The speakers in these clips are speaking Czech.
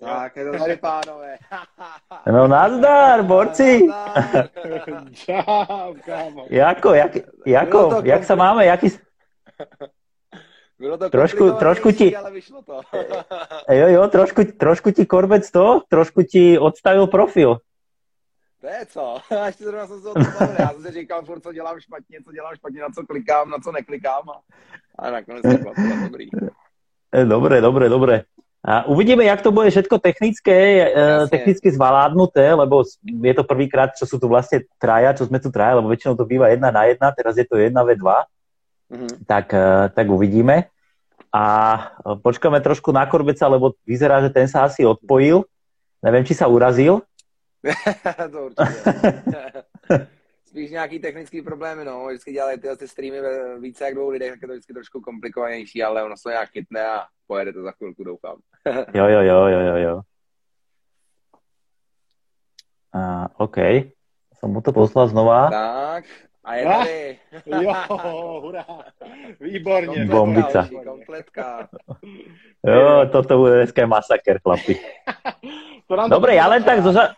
Tak, je to tady, pánové. No nazdar, borci. Čau, kámo. Jako, jak, jako, jak se máme, jaký... Bylo to Trošku- trošku ti- ale vyšlo to. Jo, jo, trošku, trošku ti Korbec to, trošku ti odstavil profil. To je co? Ještě zrovna jsem se o tom bavil. Já jsem si říkal furt, co dělám špatně, co dělám špatně, na co klikám, na co neklikám. A, a nakonec to bylo dobrý. E, Dobre, dobre, dobre. A uvidíme, jak to bude všetko technické, e, Jasne. technicky zvládnuté, lebo je to prvýkrát, čo sú tu vlastne traja, čo sme tu traja, lebo väčšinou to býva jedna na jedna, teraz je to jedna ve dva, Mhm. tak, e, tak uvidíme. A e, počkáme trošku na Korbeca, lebo vyzerá, že ten sa asi odpojil. Neviem, či sa urazil. to. Spíš nějaký technický problémy, no. Vždycky dělali tyhle ty streamy ve více jak dvou lidech, tak je to vždycky trošku komplikovanější, ale ono se to nějak chytne a pojede to za chvilku, doufám. Jo, jo, jo, jo, jo, jo. A, OK. Som mu to poslal znova. Tak, a je Ah. tady. Jo, hurá. Výborně. Bombica. Kompletka. Jo, toto bude dneska masaker, chlapi. To Dobre, ja len tak zo za...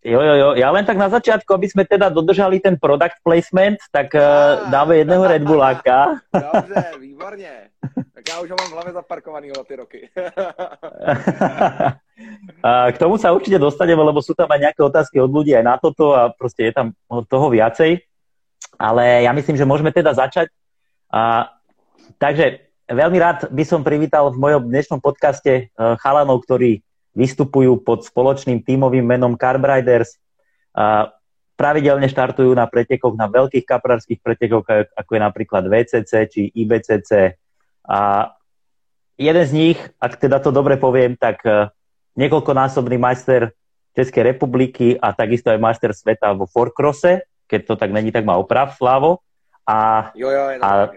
Jo, jo, jo, ja len tak na začiatku, aby sme teda dodržali ten product placement, tak uh, dáme jedného Red Bulláka. Dobře, výborně. Tak já už ho mám v hlavě zaparkovaný o ty roky. A k tomu sa určite dostaneme, lebo sú tam aj nejaké otázky od ľudí aj na toto a proste je tam toho viacej. Ale ja myslím, že môžeme teda začať. A, takže veľmi rád by som privítal v mojom dnešnom podcaste eh, chalanov, ktorí vystupujú pod spoločným tímovým menom Carbriders. A pravidelne štartujú na pretekoch, na veľkých kaprárských pretekoch, ako je napríklad VCC či IBCC. A jeden z nich, ak teda to dobre poviem, tak eh, niekoľkonásobný majster Českej republiky a takisto aj majster sveta vo Forcrosse, keď to tak není, tak má oprav, Slavo. A, Jo, jo, A-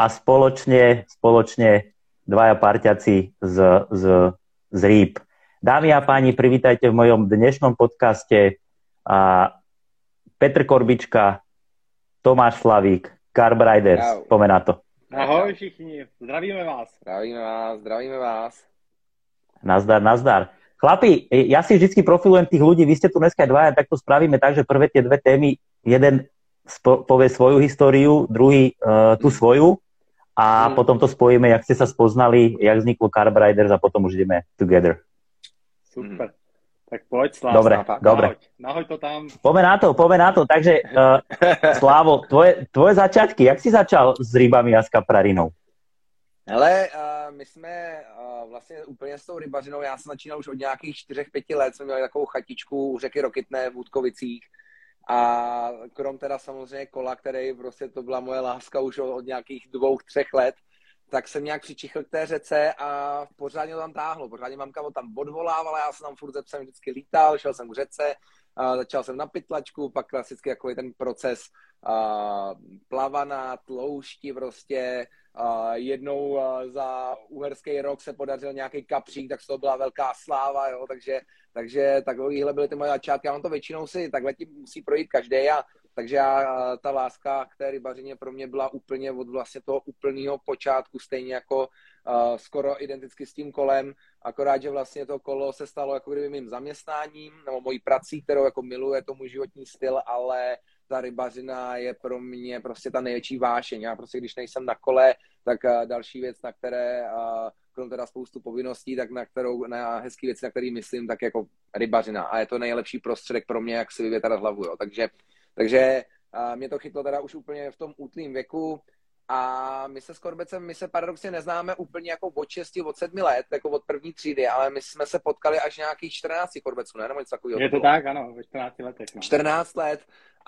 a spoločne, spoločne dvaja parťaci z, z, z Rýb. Dámy a páni, privítajte v mojom dnešnom podcaste a Petr Korbička, Tomáš Slavík, Carb Riders, na to. Ahoj všichni, zdravíme vás. Zdravíme vás, zdravíme vás. Nazdar, nazdar. Chlapi, ja si vždycky profilujem tých ľudí, vy ste tu dneska dvaja, tak to spravíme tak, že prvé tie dve témy, jeden spo, povie svoju históriu, druhý uh, tú svoju a Mm. potom to spojíme, jak ste sa spoznali, jak vzniklo Carb Riders a potom už ideme together. Super. Tak pojď, Slav. Dobre, Slav, dobre. Nahoď, nahoď to tam. Poďme na to, poďme na to. Takže, uh, Slávo, tvoje, tvoje začiatky, jak si začal s rybami a s kaprarinou? Hele, uh, my jsme uh, vlastně úplně s tou rybařinou, já jsem začínal už od nějakých 4-5 let, jsme měli takovou chatičku u řeky Rokitné v Vůdkovicích a krom teda samozřejmě kola, který prostě to byla moje láska už od, nějakých dvou, třech let, tak jsem nějak přičichl k té řece a pořádně tam táhlo. Pořádně mamka ho tam odvolávala, já jsem tam furt ze psem vždycky lítal, šel jsem k řece, začal jsem na pytlačku, pak klasicky jako ten proces a, plavana, tloušti prostě, a jednou a, za uherský rok se podařil nějaký kapřík, tak toho byla velká sláva, jo, takže, takže takovýhle byly ty moje začátky. Já mám to většinou si takhle tím musí projít každý a takže já, a, ta láska k té rybařině pro mě byla úplně od vlastně toho úplného počátku, stejně jako uh, skoro identicky s tím kolem, akorát, že vlastně to kolo se stalo jako kdyby mým zaměstnáním, nebo mojí prací, kterou jako miluji, je to můj životní styl, ale ta rybařina je pro mě prostě ta největší vášeň. Já prostě, když nejsem na kole, tak uh, další věc, na které, uh, krom teda spoustu povinností, tak na kterou, na hezký věci, na který myslím, tak jako rybařina. A je to nejlepší prostředek pro mě, jak si vyvětrat hlavu, jo. Takže, takže uh, mě to chytlo teda už úplně v tom útlým věku, a my se s Korbecem, my se paradoxně neznáme úplně jako od 6, od 7 let, jako od první třídy, ale my jsme se potkali až nějakých 14 Korbeců, ne? Nebo něco takového. Je to tak, ano, ve 14 letech. No. 14 let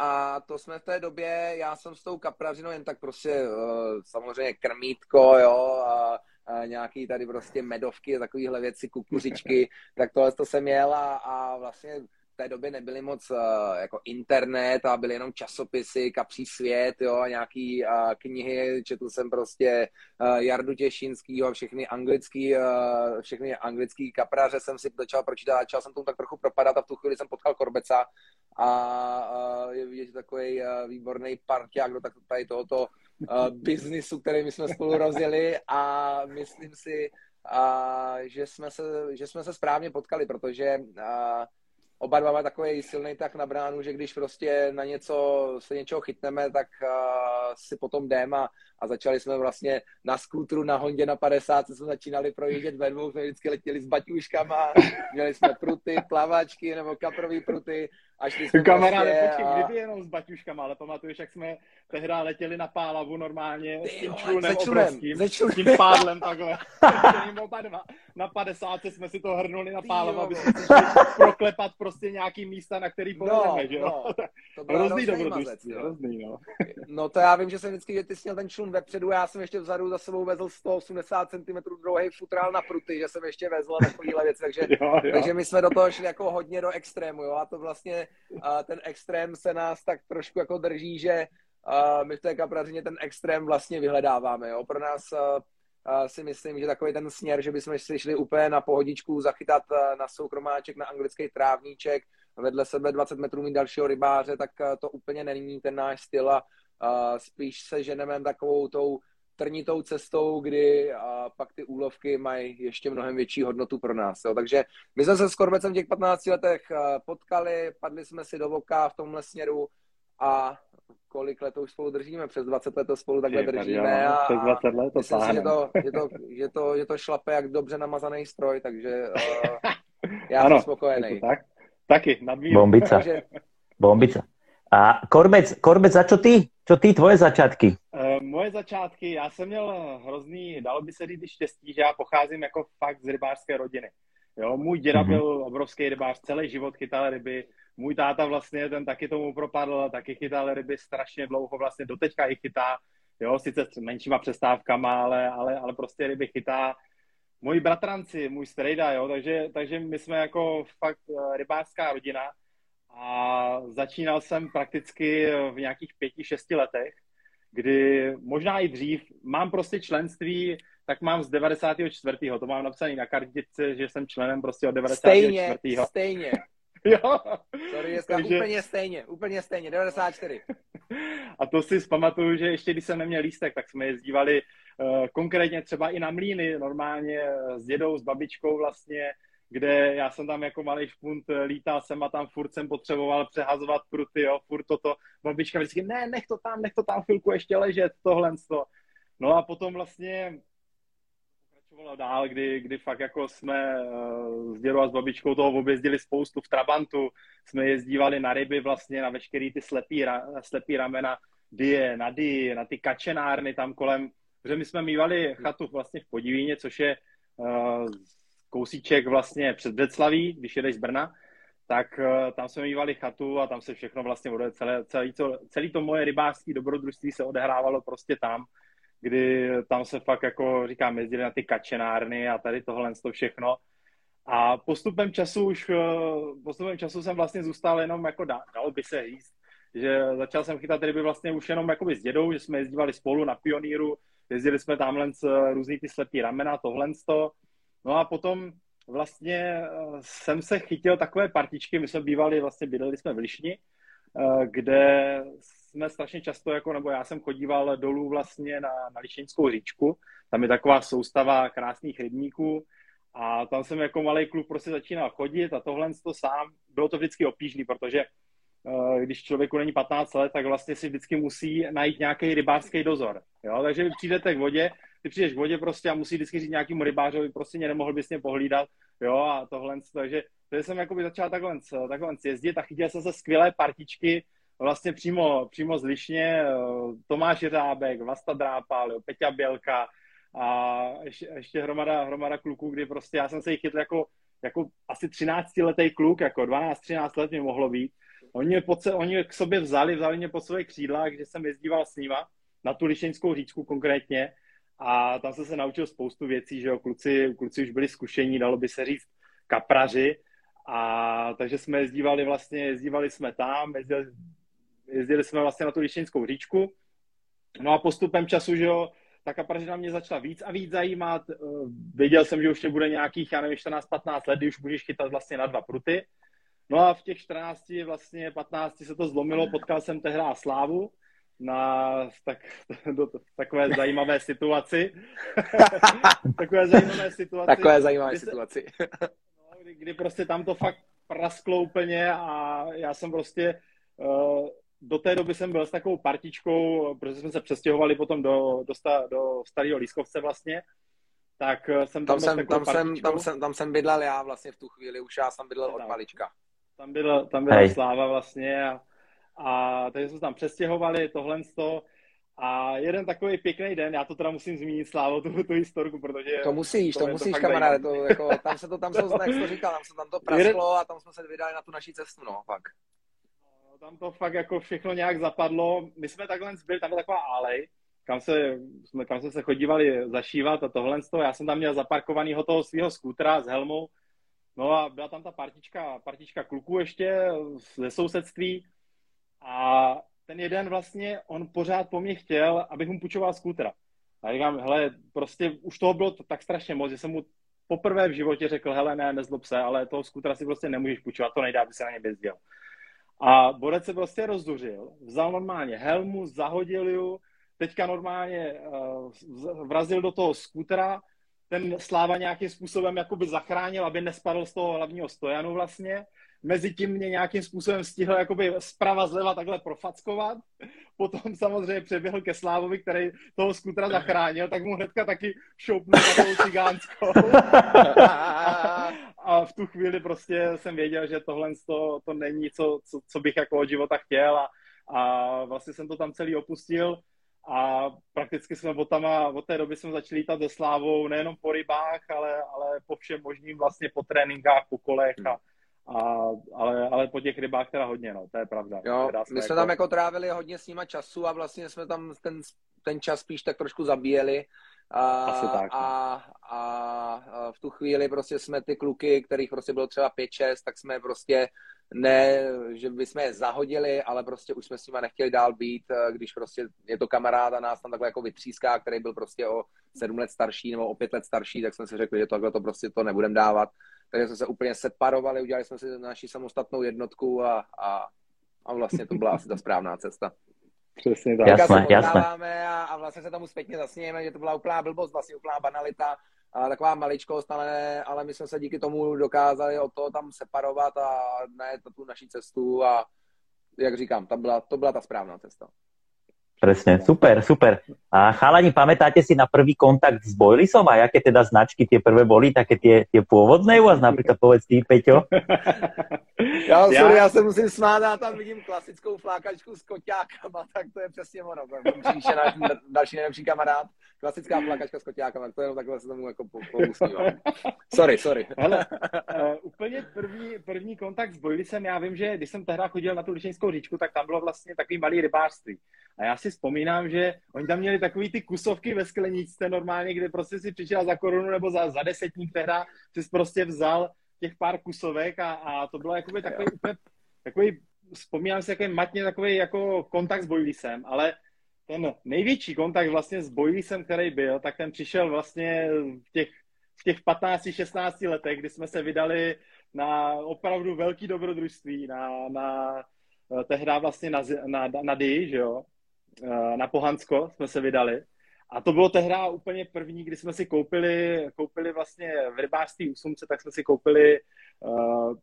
a to jsme v té době, já jsem s tou kaprařinou jen tak prostě uh, samozřejmě krmítko, jo, a, a nějaký tady prostě medovky, takovýhle věci, kukuřičky, tak tohle to jsem jel a, a vlastně té době nebyly moc uh, jako internet a byly jenom časopisy, kapří svět, jo, a nějaký uh, knihy, četl jsem prostě uh, Jardu Těšinskýho a všechny anglický, uh, všechny anglický kapraře jsem si začal pročítat, začal jsem tomu tak trochu propadat a v tu chvíli jsem potkal Korbeca a, a je vidět, že takový uh, výborný parťák do tak tady tohoto uh, biznisu, který my jsme spolu rozjeli a myslím si, a že jsme se, že jsme se správně potkali, protože a, oba dva máme takový silný tak na bránu, že když prostě na něco se něčeho chytneme, tak uh, si potom jdeme a, a začali jsme vlastně na skútru na Hondě na 50, jsme začínali projíždět ve dvou, jsme vždycky letěli s baťuškama, měli jsme pruty, plavačky nebo kaprový pruty a šli jsme Kamaráde, prostě, počkej, a... kdyby jenom s baťuškama, ale pamatuješ, jak jsme tehdy letěli na Pálavu normálně Ty s tím člunem obrovským, s tím pádlem takhle. oba dva. Na 50 jsme si to hrnuli na Pálavu, aby jsme si proklepat prostě nějaký místa, na který pojedeme, že jo? no, to bylo Hrozný dobrodružství, hrozný, no. No to já vím, že jsem vždycky, že ty jsi měl ten člun vepředu, já jsem ještě vzadu za sebou vezl 180 cm druhý futrál na pruty, že jsem ještě vezl a takovýhle věci, takže, Jo, jo. takže my jsme do toho šli jako hodně do extrému, jo, a to vlastně ten extrém se nás tak trošku jako drží, že my v té kaprařině ten extrém vlastně vyhledáváme, jo, pro nás si myslím, že takový ten směr, že bychom si šli úplně na pohodičku zachytat na soukromáček, na anglický trávníček, vedle sebe 20 metrů mít dalšího rybáře, tak to úplně není ten náš styl a spíš se ženeme takovou tou trnitou cestou, kdy a pak ty úlovky mají ještě mnohem větší hodnotu pro nás. Jo. Takže my jsme se s Korbecem v těch 15 letech a, potkali, padli jsme si do voka v tomhle směru a kolik let už spolu držíme, přes 20 let to spolu takhle Je, držíme jo, a, přes 20 let to myslím si, že to, že, to, že, to, že to šlape jak dobře namazaný stroj, takže uh, já Ano, jsem spokojený. Je to tak? Taky, nadmíru. Bombica. Takže Bombica. A Korbec, Korbec, a čo ty? Čo ty, tvoje začátky? Eh, Moje začátky, já jsem měl hrozný, dalo by se říct, štěstí, že já pocházím jako fakt z rybářské rodiny. Jo, můj děda Mhm. byl obrovský rybář, celý život chytal ryby. Můj táta vlastně, ten taky tomu propadl, taky chytal ryby strašně dlouho, vlastně doteďka i chytá. Jo, sice s menšíma přestávkama, ale, ale, ale prostě ryby chytá. Moji bratranci, můj strejda, jo, takže, takže my jsme jako fakt eh, rybářská rodina. A začínal jsem prakticky v nějakých pěti, šesti letech, kdy možná i dřív mám prostě členství, tak mám z 94. To mám napsaný na kartičce, že jsem členem prostě od 94. stejně, stejně. Jo. Sorry, dneska Takže- úplně stejně, úplně stejně, 94. A to si zpamatuju, že ještě když jsem neměl lístek, tak jsme jezdívali uh, konkrétně třeba i na mlíny, normálně eh, s dědou, s babičkou vlastně, kde já jsem tam jako malý špunt eh, lítal jsem a tam furt jsem potřeboval přehazovat pruty, jo, furt toto. Babička vždycky, ne, nech to tam, nech to tam chvilku ještě ležet, tohle to. No a potom vlastně pokračovalo dál, kdy, kdy fakt jako jsme uh, s dědou a s babičkou toho objezdili spoustu v Trabantu, jsme jezdívali na ryby vlastně, na veškerý ty slepý, ra, slepý ramena, die, na die, na ty kačenárny tam kolem, protože my jsme mývali chatu vlastně v Podivíně, což je uh, kousíček vlastně před Břeclaví, když jedeš z Brna, tak uh, tam jsme mývali chatu a tam se všechno vlastně celé, celý, to, celý to moje rybářské dobrodružství se odehrávalo prostě tam, kdy tam se fakt jako říkám, jezdili na ty kačenárny a tady tohle to všechno. A postupem času už, eh, postupem času jsem vlastně zůstal jenom jako, dá, dalo by se říct, že začal jsem chytat ryby vlastně už jenom jakoby s dědou, že jsme jezdívali spolu na pioníru, jezdili jsme tamhle z různý ty slepý ramena, tohle to. No a potom vlastně eh, jsem se chytil takové partičky, my jsme bývali, vlastně bydleli jsme v Lišni, eh, kde jsme strašně často, jako, nebo já jsem chodíval dolů vlastně na, na Lišeňskou říčku, tam je taková soustava krásných rybníků a tam jsem jako malý kluk prostě začínal chodit a tohle to sám, bylo to vždycky obtížný, protože uh, když člověku není 15 let, tak vlastně si vždycky musí najít nějaký rybářský dozor. Jo? Takže vy přijdete k vodě, ty přijdeš k vodě prostě a musí vždycky říct nějakému rybářovi, prostě mě nemohl bys mě pohlídat, jo, a tohle, takže, takže jsem jakoby začal takhle, takhle jezdit a chytil jsem se skvělé partičky, vlastně přímo, přímo z Lišně, Tomáš Řábek, Vlasta Drápal, jo, Peťa Bělka a ještě, ještě hromada, hromada kluků, kdy prostě já jsem se jich chytl jako, jako asi 13 letý kluk, jako 12-13 let mi mohlo být. Oni pod, se- oni k sobě vzali, vzali mě pod své křídla, když jsem jezdíval s nima, na tu Lišeňskou říčku konkrétně, a tam jsem se naučil spoustu věcí, že jo, kluci, kluci už byli zkušení, dalo by se říct kapraři, a takže jsme jezdívali vlastně, jezdívali jsme tam, jezdili, jezdili jsme vlastně na tu Lišeňskou říčku, no a postupem času, že jo, ta kaprařina mě začala víc a víc zajímat, Eh, věděl jsem, že už nebude nějakých, já nevím, 14-15 let, kdy už můžeš chytat vlastně na dva pruty, no a v těch 14, vlastně 15 se to zlomilo, potkal jsem tehdy Slávu, na tak, do, takové zajímavé situaci. takové zajímavé situaci. Takové zajímavé situaci. no, kdy, kdy prostě tam to fakt prasklo úplně a já jsem prostě uh, do té doby jsem byl s takovou partičkou, protože jsme se přestěhovali potom do, do, sta, do starého Lískovce vlastně, tak eh, jsem tam, tam, jsem, tam, jsem, tam, jsem, tam jsem bydlel já vlastně v tu chvíli, už já jsem bydlel od malička. Tam byla, tam byla sláva vlastně a, a takže jsme se tam přestěhovali, tohle to. A jeden takový pěkný den, já to teda musím zmínit Slávo, tu, tu historku, protože... To musíš, to, to musíš, to kamaráde, to, jako, tam se to, tam se to, jak to říkal, tam se tam to prasklo a tam jsme se vydali na tu naší cestu, no, fakt. No, tam to fakt jako všechno nějak zapadlo. My jsme takhle byli, tam byla taková alej, kam se, jsme, kam jsme se chodívali zašívat a tohle Já jsem tam měl zaparkovanýho toho svého skútra s helmou. No a byla tam ta partička, partička kluků ještě ze sousedství a ten jeden vlastně, on pořád po mně chtěl, abych mu půjčoval skútra. A říkám, hele, prostě už toho bylo tak strašně moc, že jsem mu poprvé v životě řekl, hele, ne, nezlob se, ale toho skútra si prostě nemůžeš půjčovat, to nejde, aby se na ně bezděl. A Borec se prostě rozduřil, vzal normálně helmu, zahodil ju, teďka normálně uh, vrazil do toho skútra, ten Sláva nějakým způsobem jakoby zachránil, aby nespadl z toho hlavního stojanu vlastně. Mezi tím mě nějakým způsobem stihl jakoby zprava zleva takhle profackovat. Potom samozřejmě přeběhl ke Slávovi, který toho skutra zachránil, tak mu hnedka taky šoupnul na tou cigánskou. a, a, v tu chvíli prostě jsem věděl, že tohle to, to není, co, co, co bych jako od života chtěl a, a vlastně jsem to tam celý opustil a prakticky jsme od, tam a od té doby jsme začali lítat se Slávou nejenom po rybách, ale, ale po všem možným vlastně po tréninkách, po kolech a, a, ale, ale po těch rybách teda hodně, no, to je pravda. Jo, my jsme jako... tam jako trávili hodně s nima času a vlastně jsme tam ten, ten čas spíš tak trošku zabíjeli. A, Asi tak. No. A, a, a v tu chvíli prostě jsme ty kluky, kterých prostě bylo třeba 5-6, tak jsme prostě ne, že bychom je zahodili, ale prostě už jsme s nima nechtěli dál být, eh, když prostě je to kamarád a nás tam takhle jako vytříská, který byl prostě o sedm let starší nebo o pět let starší, tak jsme si řekli, že takhle to prostě to nebudeme dávat. Takže jsme se úplně separovali, udělali jsme si naši samostatnou jednotku a, a, a vlastně to byla asi ta správná cesta. Přesně tak. Jasné, jasné. A, a vlastně se tomu zpětně zasnějeme, že to byla úplná blbost, vlastně úplná banalita, a taková maličkost, ale, ale my jsme se díky tomu dokázali o to tam separovat a najít tu naší cestu a jak říkám, to byla, to byla ta správná cesta. Presne, super, super. A chalani, pamätáte si na prvý kontakt s Boilisom a jaké teda značky tie prvé boli, také tie, tie pôvodné u vás, napríklad povedz ty, Peťo? Já, sorry, já se musím smát, a tam vidím klasickou flákačku s koťákama, tak to je přesně ono. Příště náš další nejlepší kamarád, klasická flákačka s koťákama, to jenom takhle se tomu jako pomusívám. Sorry, sorry. Hele, uh, úplně první, první kontakt s Boilisem, já vím, že když jsem tehdy chodil na tu Lišejskou říčku, tak tam bylo vlastně takový malý rybářství. A já si vzpomínám, že oni tam měli takový ty kusovky ve skleničce normálně, kde prostě si přišel za korunu nebo za, za desetník tehda, jsi prostě vzal těch pár kusovek a, a to bylo jakoby takový úplně, takový, vzpomínám si takový matně takový jako kontakt s Bojlisem, ale ten největší kontakt vlastně s Bojlisem, který byl, tak ten přišel vlastně v těch, v těch 15-16 letech, kdy jsme se vydali na opravdu velký dobrodružství, na, na tehdy vlastně na, na, na, na D, že jo, Eh, na Pohansko jsme se vydali. A to bylo tehdy úplně první, kdy jsme si koupili, koupili vlastně v rybářství úsumce, tak jsme si koupili uh,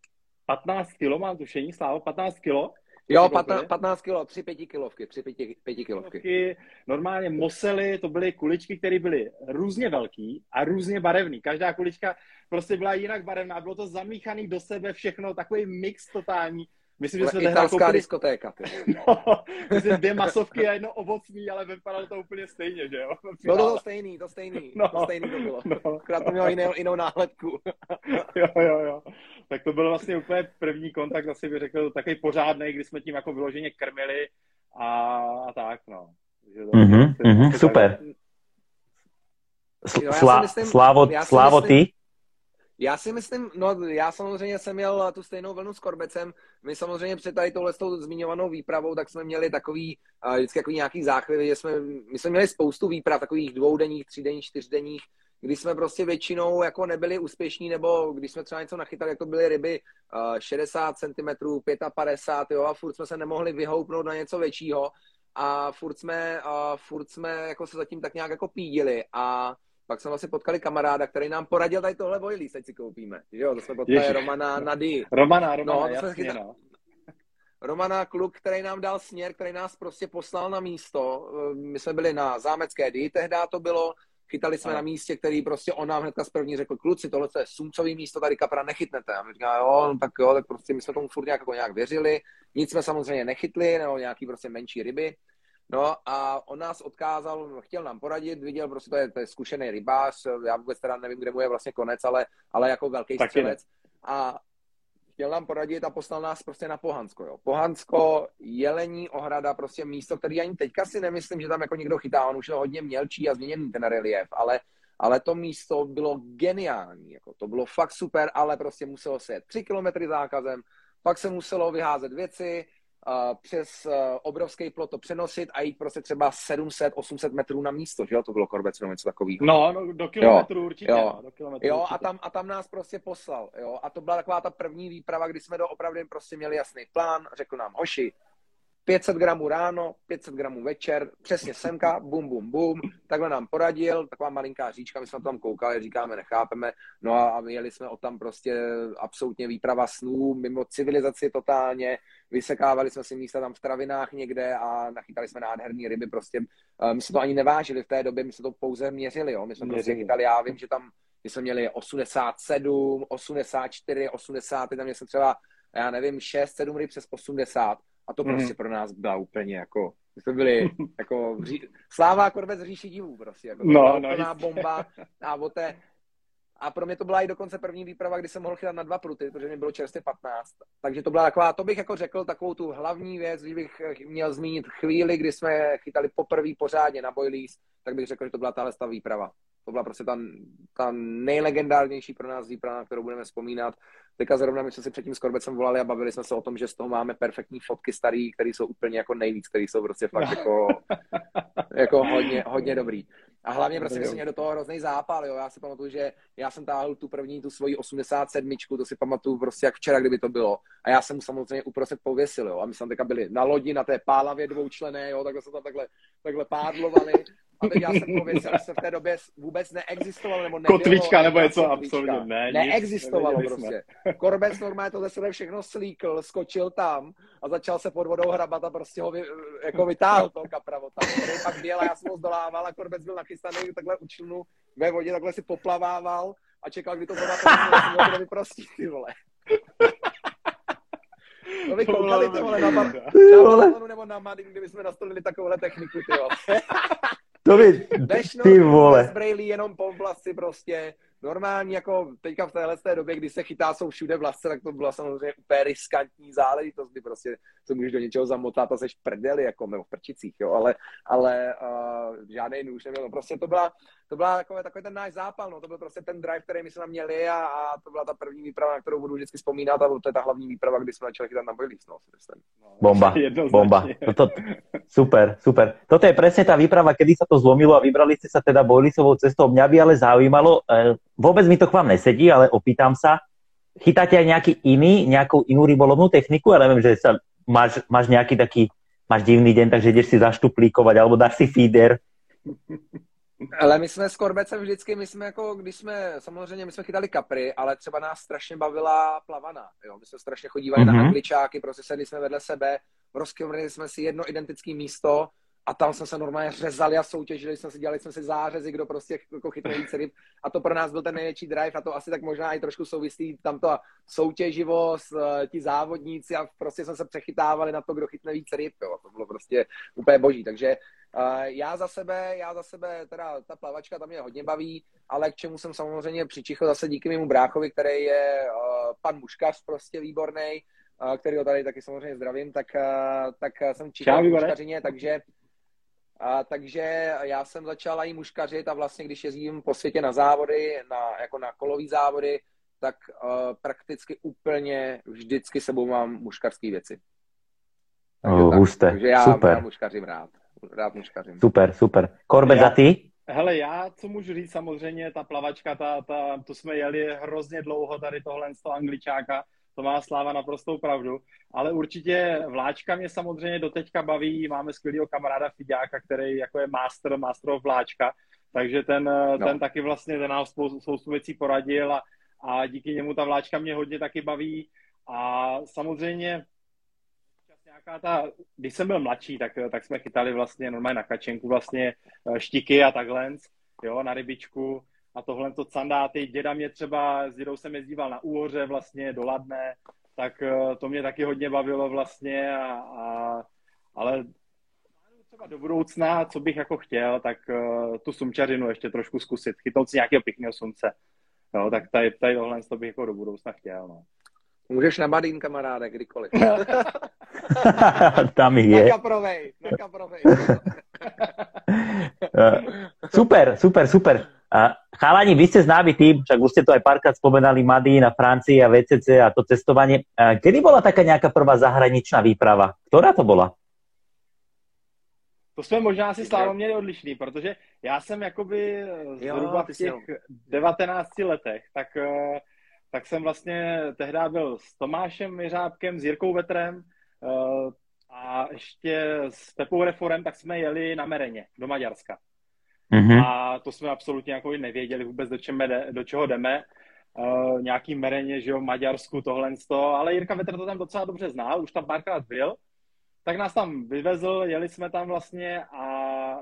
15 kilo, mám tušení, Slávo, 15 kilo. Jo, 15, 15 kilo, tři pětikilovky, tři pěti, pětikilovky. Normálně mosely, to byly kuličky, které byly různě velký a různě barevný. Každá kulička prostě byla jinak barevná, bylo to zamíchané do sebe všechno, takový mix totální. Myslím, že jsme italská koupili... diskotéka. no, myslím, dvě masovky a jedno ovocný, ale vypadalo to úplně stejně, že jo? No to, to stejný, to stejný, no, to stejný to bylo. No. Akorát to mělo jinou, jinou náhledku. jo, jo, jo. Tak to byl vlastně úplně první kontakt, asi bych řekl, takový pořádný, kdy jsme tím jako vyloženě krmili a, a tak, no. mm-hmm, mm-hmm, super. Slá, myslím, Slávo, Slávo myslím, ty? Já si myslím, no já samozřejmě jsem měl tu stejnou vlnu s Korbecem. My samozřejmě před tady touhle zmiňovanou výpravou, tak jsme měli takový, vždycky takový nějaký záchvěv, že jsme, my jsme měli spoustu výprav, takových dvoudenních, třídenních, čtyřdenních, kdy jsme prostě většinou jako nebyli úspěšní, nebo když jsme třeba něco nachytali, jako byly ryby uh, 60 cm, 55, jo, a furt jsme se nemohli vyhoupnout na něco většího. a furt jsme, a furt jsme jako se zatím tak nějak jako pídili a pak jsme vlastně potkali kamaráda, který nám poradil tady tohle boilies, ať si koupíme. Jo, to jsme potkali Ježiš. Romana Nady. Romana, Romana, no, jasně, chyta... no. Romana kluk, který nám dal směr, který nás prostě poslal na místo. My jsme byli na zámecké dý, tehdy to bylo, chytali jsme a. na místě, který prostě on nám hnedka z první řekl, kluci, tohle je sumcový místo, tady kapra nechytnete. A my říkáme, jo, no, tak jo, tak prostě my jsme tomu furt nějak, jako nějak věřili. Nic jsme samozřejmě nechytli, nebo nějaký prostě menší ryby. No a on nás odkázal, chtěl nám poradit, viděl prostě, to je, to je zkušený rybář, já vůbec teda nevím, kde mu je vlastně konec, ale, ale jako velký střelec. A chtěl nám poradit a poslal nás prostě na Pohansko. Jo. Pohansko, Jelení ohrada, prostě místo, který ani teďka si nemyslím, že tam jako někdo chytá, on už je hodně mělčí a změněný ten relief, ale, ale to místo bylo geniální, jako to bylo fakt super, ale prostě muselo se jet tři kilometry zákazem, pak se muselo vyházet věci, přes uh, obrovský plot to přenosit a jít prostě třeba 700, 800 metrů na místo, že jo, to bylo Korbec nebo něco takového. No, no, do kilometru jo, určitě. Jo, no, do kilometru jo určitě. A, tam, a tam nás prostě poslal, jo, a to byla taková ta první výprava, kdy jsme do opravdu prostě měli jasný plán, řekl nám, hoši, 500 gramů ráno, 500 gramů večer, přesně semka, bum, bum, bum. Takhle nám poradil, taková malinká říčka, my jsme tam koukali, říkáme, nechápeme. No a, a jeli jsme o tam prostě absolutně výprava snů, mimo civilizaci totálně. Vysekávali jsme si místa tam v travinách někde a nachytali jsme nádherné ryby. Prostě my jsme to ani nevážili v té době, my jsme to pouze měřili. Jo. My jsme měřili. prostě chytali, já vím, že tam my jsme měli 87, 84, 80, tam jsme třeba, já nevím, 6, 7 ryb přes 80 a to mm-hmm. prostě pro nás byla úplně jako, my jsme byli jako ří, sláva korbec říši divů prostě, jako to no, byla no, bomba a o té, a pro mě to byla i dokonce první výprava, kdy jsem mohl chytat na dva pruty, protože mi bylo čerstvě 15. Takže to byla taková, to bych jako řekl takovou tu hlavní věc, když bych měl zmínit chvíli, kdy jsme chytali poprvé pořádně na boilies, tak bych řekl, že to byla tahle ta výprava. To byla prostě ta, ta nejlegendárnější pro nás výprava, na kterou budeme vzpomínat. Teďka zrovna my jsme si předtím s Korbecem volali a bavili jsme se o tom, že z toho máme perfektní fotky starý, které jsou úplně jako nejvíc, které jsou prostě fakt jako, jako hodně, hodně dobrý. A hlavně prostě jsem měl do toho hrozný zápal, jo. Já si pamatuju, že já jsem táhl tu první, tu svoji 87, to si pamatuju prostě jak včera, kdyby to bylo. A já jsem mu samozřejmě uprostřed pověsil, jo. A my jsme teďka byli na lodi, na té pálavě dvoučlené, jo, takhle jsme tam takhle, takhle pádlovali. A teď já jsem pověsil, že se v té době vůbec neexistovalo, nebo nebylo. Kotvička nebo něco absolutně ne. Neexistovalo prostě. Korbec normálně to ze sebe všechno slíkl, skočil tam a začal se pod vodou hrabat a prostě ho vy, jako vytáhl toho kapra tam. Který pak běl a já jsem ho zdolával a Korbec byl nachystaný takhle u člunu ve vodě, takhle si poplavával a čekal, kdy to voda to vyprostí, ty vole. To by koukali, ty vole, na, bar, na nebo na Madin, kdyby jsme nastolili takovouhle techniku, ty vole. To by, ty vole. Zbrejlí jenom po vlasy prostě, normální, jako teďka v téhle té době, kdy se chytá, jsou všude vlasce, tak to byla samozřejmě úplně riskantní záležitost, kdy prostě se můžeš do něčeho zamotat a seš prdeli, jako nebo v prčicích, jo, ale, ale uh, žádný nůž neměl, no, prostě to byla, to byla takový, takový ten náš zápal, no, to byl prostě ten drive, který my jsme měli a, a to byla ta první výprava, na kterou budu vždycky vzpomínat a to je ta hlavní výprava, kdy jsme začali chytat na no, no, Bomba, bomba, to, to, super, super. Toto je presne tá výprava, kedy sa to zlomilo a vybrali ste sa teda boilisovou cestou. Mňa by ale zaujímalo, eh, vôbec mi to k vám nesedí, ale opýtam sa, chytáte aj nejaký iný, nejakou inú rybolovnú techniku? Ja neviem, že sa máš, máš nejaký taký, máš divný deň, takže ideš si zaštuplíkovať, alebo dáš si feeder. Ale my jsme s Korbecem vždycky, my jsme jako, když jsme, samozřejmě my jsme chytali kapry, ale třeba nás strašně bavila plavaná, jo. My jsme strašně chodívali mm-hmm. na mhm. angličáky, prostě sedli jsme vedle sebe, rozkymrili jsme si jedno identické místo a tam jsme se normálně řezali a soutěžili jsme si, dělali jsme si zářezy, kdo prostě jako chytne víc ryb a to pro nás byl ten největší drive a to asi tak možná i trošku souvisí tam to soutěživost, eh, ti závodníci a prostě jsme se přechytávali na to, kdo chytne víc ryb, jo. to bylo prostě úplně boží, takže uh, já za sebe, já za sebe, teda ta plavačka tam mě hodně baví, ale k čemu jsem samozřejmě přičichl zase díky mému bráchovi, který je uh, pan Muškař, prostě výborný, který ho tady taky samozřejmě zdravím, tak, tak jsem čichal v muškařině, takže a, takže já jsem začal i muškařit a vlastně, když jezdím po světě na závody, na, jako na kolový závody, tak uh, prakticky úplně vždycky sebou mám muškarské věci. Takže, oh, tak, takže já, super. já muškařím rád. Rád muškařím. Super, super. Korbe, za ty? Hele, já, co můžu říct, samozřejmě ta plavačka, ta, ta, to jsme jeli hrozně dlouho tady tohle z toho angličáka, to má Sláva naprostou pravdu, ale určitě vláčka mě samozřejmě doteďka baví, máme skvělého kamaráda Fidiáka, který jako je master, master of vláčka, takže ten, no. ten taky vlastně ten nám spoustu, spoustu věcí poradil a, a díky němu ta vláčka mě hodně taky baví. A samozřejmě nějaká ta, když jsem byl mladší, tak, tak jsme chytali vlastně normálně na kačenku vlastně eh, štiky a takhle, jo, na rybičku a tohle to candáty. Děda mě třeba, s dědou jsem jezdíval na úhoře vlastně do Ladné, tak eh, to mě taky hodně bavilo vlastně, a, a, ale třeba do budoucna, co bych jako chtěl, tak uh, tu sumčařinu ještě trošku zkusit, chytnout si nějakého pěkného slunce. Jo, tak tady, tady tohle to bych jako do budoucna chtěl. No. Můžeš na Badín, kamaráde, kdykoliv. Tam je. Na kaprovej, na kaprovej. Eh, super, super, super. A chalani, vy ste známy tým, však už ste to aj párkrát spomenali, Mady na Francii a VCC a to cestovanie. Kedy bola taká nejaká prvá zahraničná výprava? Ktorá to bola? To jsme možná si Slávo měli odlišný, protože já jsem jakoby zhruba v těch 19 letech, tak, eh, tak jsem vlastně tehdy byl s Tomášem Jeřábkem, s Jirkou Vetrem eh, a ještě s Pepou Reforem, tak jsme jeli na Mereně do Maďarska. Mm-hmm. A to jsme absolutně jako nevěděli vůbec, do, čem, do čeho jdeme. Uh, nějaký mereně, že jo, Maďarsku, tohle z toho, ale Jirka Vetr to tam docela dobře zná, už tam párkrát byl, tak nás tam vyvezl, jeli jsme tam vlastně a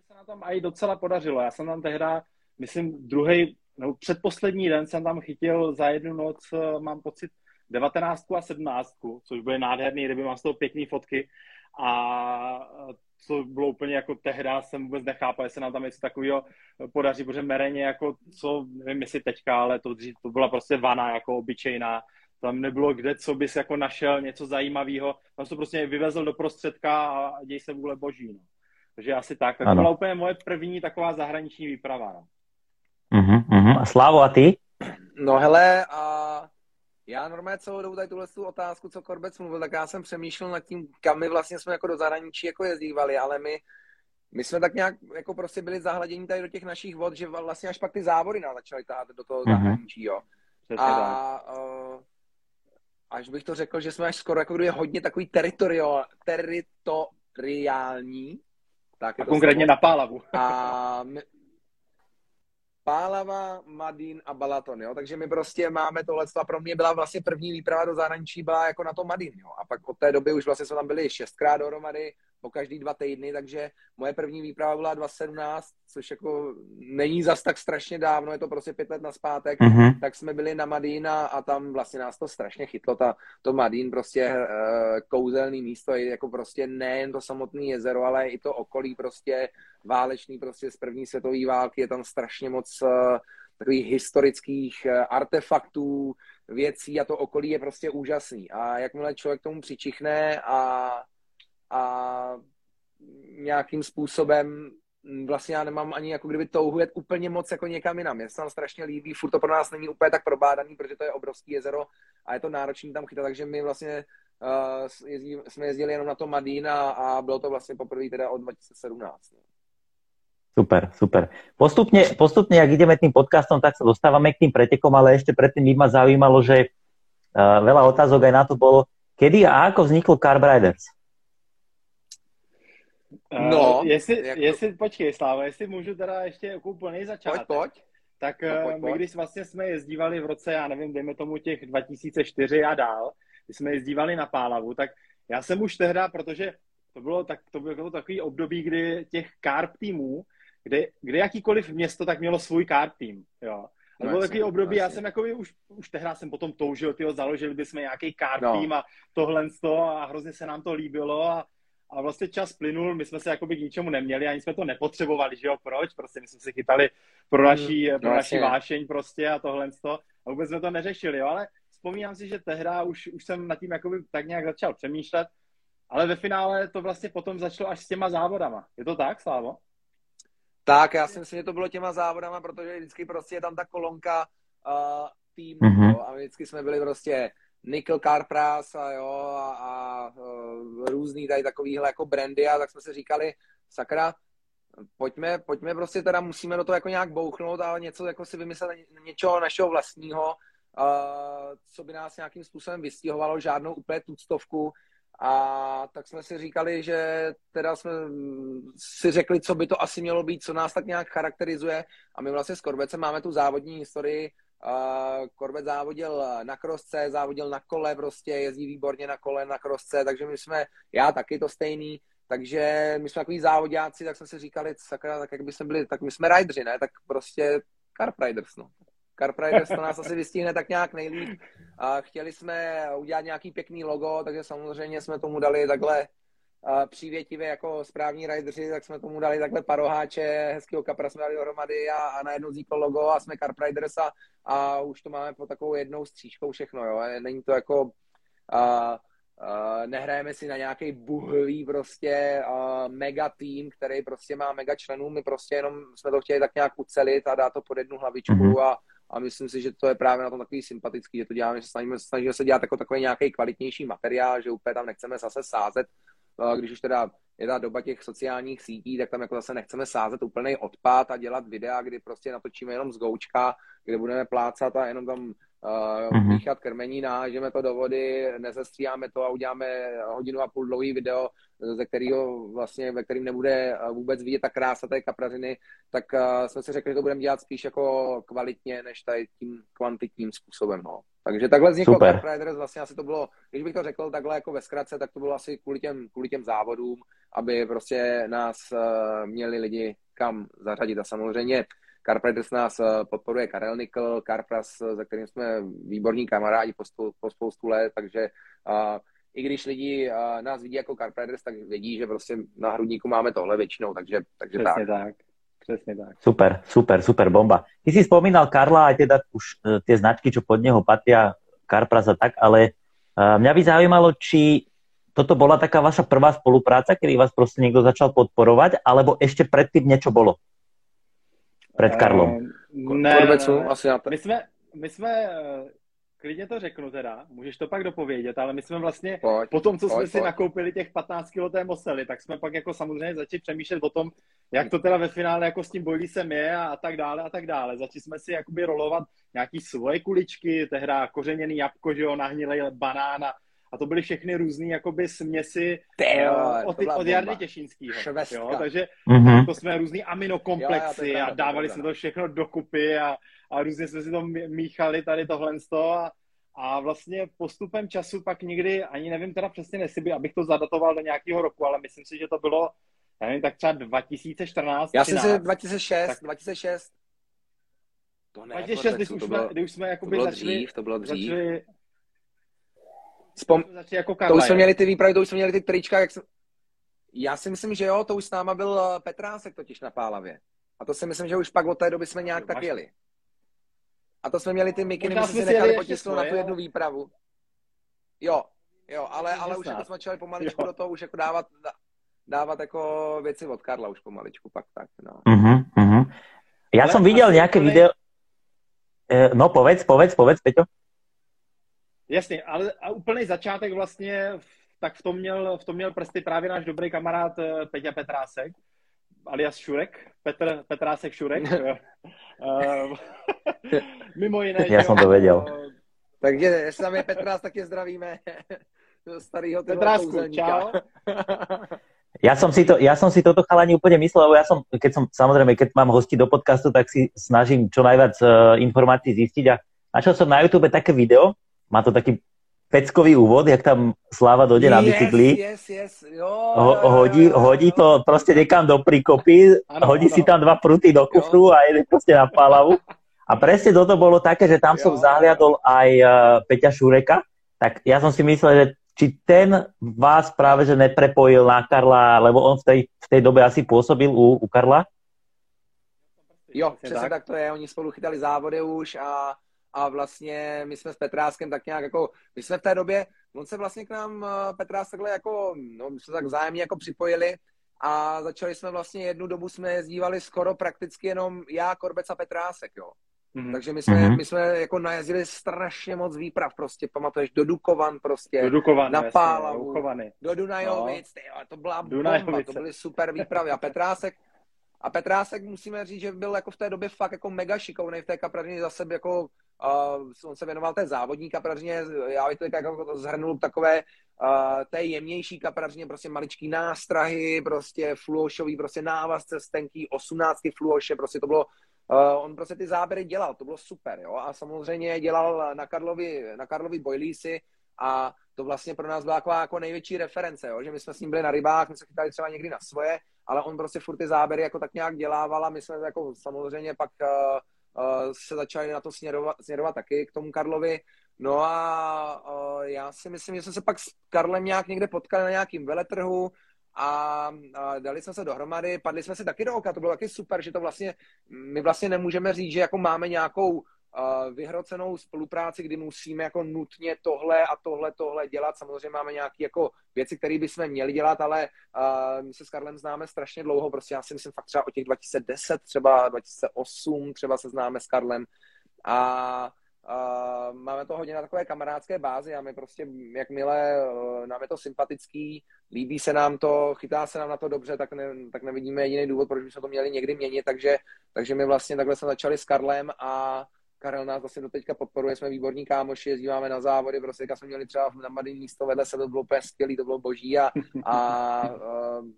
se nám tam i docela podařilo. Já jsem tam tehda, myslím, druhý, nebo předposlední den jsem tam chytil za jednu noc, eh, mám pocit, 19 a 17, což byly nádherný ryby, mám z toho pěkné fotky a co bylo úplně jako tehda, jsem vůbec nechápal, jestli nám tam něco takového podaří, protože mereně jako, co, nevím jestli teďka, ale to, to byla prostě vana jako obyčejná, tam nebylo kde, co bys jako našel něco zajímavého, tam se prostě vyvezl do prostředka a děj se vůle boží, no. Takže asi tak. Tak to byla úplně moje první taková zahraniční výprava, no. Uh-huh, uh-huh. A Slavo, a ty? No hele, a já normálně celou dobu tady tuhle tu otázku, co Korbec mluvil, tak já jsem přemýšlel nad tím, kam my vlastně jsme jako do zahraničí jako jezdívali, ale my, my jsme tak nějak jako prostě byli zahladěni tady do těch našich vod, že vlastně až pak ty závody nás začaly tát do toho mm-hmm. zahraničí, jo. A uh, až bych to řekl, že jsme až skoro jako kdyby hodně takový teritorio, teritoriální. Tak a konkrétně slovo. na Pálavu. A my, Pálava, Madín a Balaton, jo? takže my prostě máme tohle a pro mě byla vlastně první výprava do zahraničí byla jako na to Madín, jo? a pak od té doby už vlastně jsme tam byli šestkrát dohromady, po každý dva týdny, takže moje první výprava byla 2017, což jako není zas tak strašně dávno, je to prostě pět let na zpátek, mm-hmm. tak jsme byli na Madína a tam vlastně nás to strašně chytlo, ta, to Madín prostě uh, kouzelný místo, je jako prostě nejen to samotné jezero, ale i to okolí prostě válečný prostě z první světové války, je tam strašně moc uh, takových historických uh, artefaktů, věcí a to okolí je prostě úžasný. A jakmile člověk tomu přičichne a a nějakým způsobem vlastně já nemám ani jako kdyby touhu jet úplně moc jako někam jinam. Mě se tam strašně líbí, furt to pro nás není úplně tak probádaný, protože to je obrovský jezero a je to náročný tam chytat, takže my vlastně uh, jezdí, jsme jezdili jenom na to Madína a bylo to vlastně poprvé teda od 2017. Super, super. Postupne, postupne, jak ideme tým podcastom, tak sa dostávame k tým pretekom, ale ešte predtým by ma zaujímalo, že uh, veľa otázok aj na to bolo, kedy a ako vznikl Carb Riders? No, uh, jestli, jak jestli, to... počkej, Slávo, jestli můžu teda ještě jako úplný začátek. Pojď, pojď. Tak no, pojď, my, když vlastně jsme jezdívali v roce, já nevím, dejme tomu těch 2004 a dál, když jsme jezdívali na Pálavu, tak já jsem už tehdy, protože to bylo, tak, to bylo takový období, kdy těch karp týmů, kde, kde jakýkoliv město tak mělo svůj karp tým, jo. A bylo takový období, já jsem jako už, už tehdy jsem potom toužil, tyho, založili bychom nějaký karp no. tým a tohle a hrozně se nám to líbilo a a vlastně čas plynul, my jsme se jakoby k ničemu neměli, ani jsme to nepotřebovali, že jo, proč? Prostě my jsme se chytali pro hmm, naší, mm, pro naší vášeň prostě a tohle a vůbec jsme to neřešili, jo, ale vzpomínám si, že tehdy už, už jsem nad tím jakoby tak nějak začal přemýšlet, ale ve finále to vlastně potom začalo až s těma závodama. Je to tak, Slávo? Tak, já si myslím, že to bylo těma závodama, protože vždycky prostě je tam ta kolonka uh, týmu mm-hmm. a vždycky jsme byli prostě Nickel Carpras a jo, a, a uh, různý tady takovýhle jako brandy a tak jsme si říkali, sakra, pojďme, pojďme prostě teda musíme do toho jako nějak bouchnout, ale něco jako si vymyslet něčeho našeho vlastního uh, co by nás nějakým způsobem vystěhovalo, žádnou úplně tuctovku. A tak jsme si říkali, že teda jsme si řekli, co by to asi mělo být, co nás tak nějak charakterizuje. A my vlastně s Korbecem máme tu závodní historii. Korbet závodil na krosce, závodil na kole, prostě jezdí výborně na kole, na krosce, takže my jsme, já taky to stejný, takže my jsme takový závodáci, tak jsme si říkali, sakra, tak jak by jsme byli, tak my jsme rideri, ne? Tak prostě Carp Riders, no. Carp Riders to nás asi vystihne tak nějak nejlíp. A chtěli jsme udělat nějaký pěkný logo, takže samozřejmě jsme tomu dali takhle přívětivě jako správní rideři, tak jsme tomu dali takhle paroháče, hezkýho kapra jsme dali dohromady a, a najednou vzniklo logo a jsme Carp Riders a, a už to máme po takovou jednou stříčkou všechno, jo. Není to jako a, Uh, nehrajeme si na nějaký buhlý prostě uh, mega tým, který prostě má mega členů, my prostě jenom jsme to chtěli tak nějak ucelit a dát to pod jednu hlavičku mm-hmm. a, a myslím si, že to je právě na tom takový sympatický, že to děláme, že snažíme, snažíme se dělat jako takový nějaký kvalitnější materiál, že úplně tam nechceme zase sázet, když už teda je ta doba těch sociálních sítí, tak tam jako zase nechceme sázet úplný odpad a dělat videa, kdy prostě natočíme jenom z goučka, kde budeme plácat a jenom tam uh, míchat krmení, nážeme to do vody, nezestříháme to a uděláme hodinu a půl dlouhý video, ze kterého vlastně, ve kterým nebude vůbec vidět ta krása té kaprařiny, tak uh, jsme si řekli, že to budeme dělat spíš jako kvalitně, než tady tím kvantitním způsobem. No. Takže takhle vzniklo Carp Riders, vlastně asi to bylo, když bych to řekl takhle jako ve zkratce, tak to bylo asi kvůli těm, kvůli těm závodům, aby prostě nás uh, měli lidi kam zařadit a samozřejmě Carpenters nás eh, podporuje Karel Nikl, Carpras, eh, za kterým jsme výborní kamarádi po, spou- po spoustu let, takže uh, i když lidi uh, nás vidí jako Carpenters, tak vědí, že prostě na hrudníku máme tohle většinou, takže, takže Přesně tak. tak. Přesně tak. Super, super, super, bomba. Ty si spomínal Karla a teda už uh, tie značky, čo pod neho patria, Carpras a tak, ale uh, mňa by zaujímalo, či toto bola taká vaša prvá spolupráca, kedy vás prostě niekto začal podporovať, alebo ešte predtým niečo bolo? Před Karlom. Uh, ne, Korbecu, ne, asi já my jsme, my jsme, eh, klidně to řeknu teda, můžeš to pak dopovědět, ale my jsme vlastně, pojď, po tom, co pojď, jsme pojď. si nakoupili těch 15 kg té mosely, tak jsme pak jako samozřejmě začali přemýšlet o tom, jak to teda ve finále jako s tím bojlísem je a, a tak dále a tak dále. Začali jsme si jakoby rolovat nějaký svoje kuličky, tehda kořeněný jabko, že jo, nahnilej banán a a to byly všechny různé jakoby směsi uh, od, od Jardy Těšínskýho. Jo? Takže mm-hmm. to jsme různý aminokomplexy jo, a dávali jsme to všechno dokupy a, a různě jsme si to míchali tady tohle a, a vlastně postupem času pak někdy, ani nevím teda přesně nesiby, abych to zadatoval do nějakého roku, ale myslím si, že to bylo, já nevím, tak třeba 2014, Já jsem si 2006, tak, 2006. To ne, 2006, jako když, už jsme, když už jsme jakoby to bylo začali, dřív, to bylo dřív. Začali, Spom... Jako Karla, to už jsme měli ty výpravy, to už jsme měli ty trička, jak jsem... Já si myslím, že jo, to už s náma byl eh, Petrásek totiž na Pálavě. A to si myslím, že už pak od té doby jsme nějak tak jeli. A to jsme měli ty mikiny, my jsme si nechali potisknout na tu jednu výpravu. Jo, jo, ale, ale už jako jsme začali pomaličku jo. do toho už jako dávat, dávat jako věci od Karla už pomaličku, pak tak, no. Uh-huh, uh-huh. Já ale jsem viděl nějaké video, eh, no povedz, povedz, povedz, Peťo. Jasně, ale a úplný začátek vlastně, tak v tom, měl, v tom měl prsty právě náš dobrý kamarád eh, Peťa Petrásek, alias Šurek, Petr, Petrásek Šurek. Eh, mimo jiné. Já jsem to věděl. Takže jestli tam je Petrás, tak je zdravíme. Starýho Petrásku, čau. Ja som, si to, ja som si toto chalani úplne myslel, lebo ja som, keď som, samozrejme, keď mám hosti do podcastu, tak si snažím čo najviac uh, informácií zistiť a našiel som na YouTube také video, má to taký peckový úvod, jak tam Sláva dojde yes, na bicykli. Yes, yes. Jo, Ho, hodí, hodí to prostě někam do príkopy, ano, hodí ano. si tam dva pruty do kufru jo. a jede prostě na pálavu. A presne toto bolo také, že tam jo. som zahliadol aj uh, Peťa Šureka, tak ja som si myslel, že či ten vás práve že neprepojil na Karla, lebo on v tej, v tej dobe asi pôsobil u, u Karla? Jo, přesně tak. tak to je. Oni spolu chytali závody už a a vlastně my jsme s Petráskem tak nějak jako, my jsme v té době, on se vlastně k nám eh, Petrás takhle jako, no my jsme tak vzájemně jako připojili a začali jsme vlastně jednu dobu jsme jezdívali skoro prakticky jenom já, Korbec a Petrásek, jo. Mm-hmm. Takže my jsme, mm-hmm. my jsme jako najezdili strašně moc výprav, prostě pamatuješ, do Dukovan prostě, do Dukovan, na Pálavu, do Dunajovic, no. tyjo, to byla bomba, to byly super výpravy a Petrásek, a Petrásek musíme říct, že byl jako v té době fakt jako mega šikovný v té kaprařině za sebe jako uh, on se věnoval té závodní kaprařině, já bych to jako zhrnul takové uh, té jemnější kaprařině, prostě maličký nástrahy, prostě fluošový, prostě návazce stenký, osmnáctky fluoše, prostě to bylo Uh, on prostě ty záběry dělal, to bylo super, jo, a samozřejmě dělal na Karlovi, na Karlovi Boilísi a to vlastně pro nás byla taková jako největší reference, jo? že my jsme s ním byli na rybách, my se chytali třeba někdy na svoje, ale on prostě furt ty záběry jako tak nějak dělával a my jsme jako samozřejmě pak uh, uh, se začali na to směrovat, směrovat taky k tomu Karlovi. No a uh, já si myslím, že jsme se pak s Karlem nějak někde potkali na nějakým veletrhu a, a dali jsme se dohromady, padli jsme si taky do oka, to bylo taky super, že to vlastně, my vlastně nemůžeme říct, že jako máme nějakou vyhrocenou spolupráci, kdy musíme jako nutně tohle a tohle, tohle dělat. Samozřejmě máme nějaké jako věci, které bychom měli dělat, ale uh, my se s Karlem známe strašně dlouho, prostě já si myslím fakt třeba o těch 2010, třeba 2008, třeba se známe s Karlem a Máme to hodně na takové kamarádské bázi a my prostě, jakmile uh, nám je to sympatický, líbí se nám to, chytá se nám na to dobře, tak, ne, tak nevidíme jediný důvod, proč bychom to měli někdy měnit, takže, takže my vlastně takhle jsme začali s Karlem a Karel nás vlastně do teďka podporuje, jsme výborní kámoši, jezdíváme na závody, prostě jsme měli třeba na mladý místo vedle se, to bylo úplně skvělý, to bylo boží a, a uh,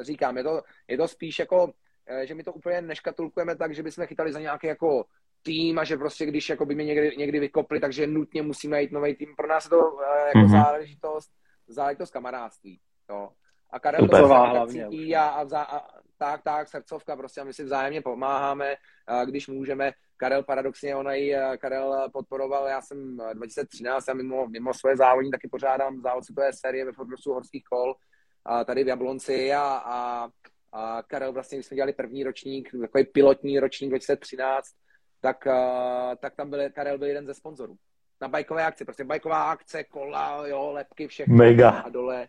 říkám, je to, je to spíš jako, eh, že my to úplně neškatulkujeme tak, že bychom chytali za nějaký jako tým a že prostě když jako by mě někdy, někdy vykopli, takže nutně musíme jít nový tým. Pro nás je to uh, jako mm-hmm. záležitost, záležitost kamarádství. Jo. A Karel Super. to hlavně. A, a, a, a, tak, tak, srdcovka, prostě a my si vzájemně pomáháme, když můžeme. Karel paradoxně, ona i Karel podporoval, já jsem 2013 a mimo, mimo svoje závodní taky pořádám závod světové série ve Fortrusu horských kol a tady v Jablonci a, a, a Karel vlastně, když jsme dělali první ročník, takový pilotní ročník 2013, tak, tak tam byl, Karel byl jeden ze sponzorů. Na bajkové akci, prostě bajková akce, kola, jo, lepky, všechno. Mega. A dole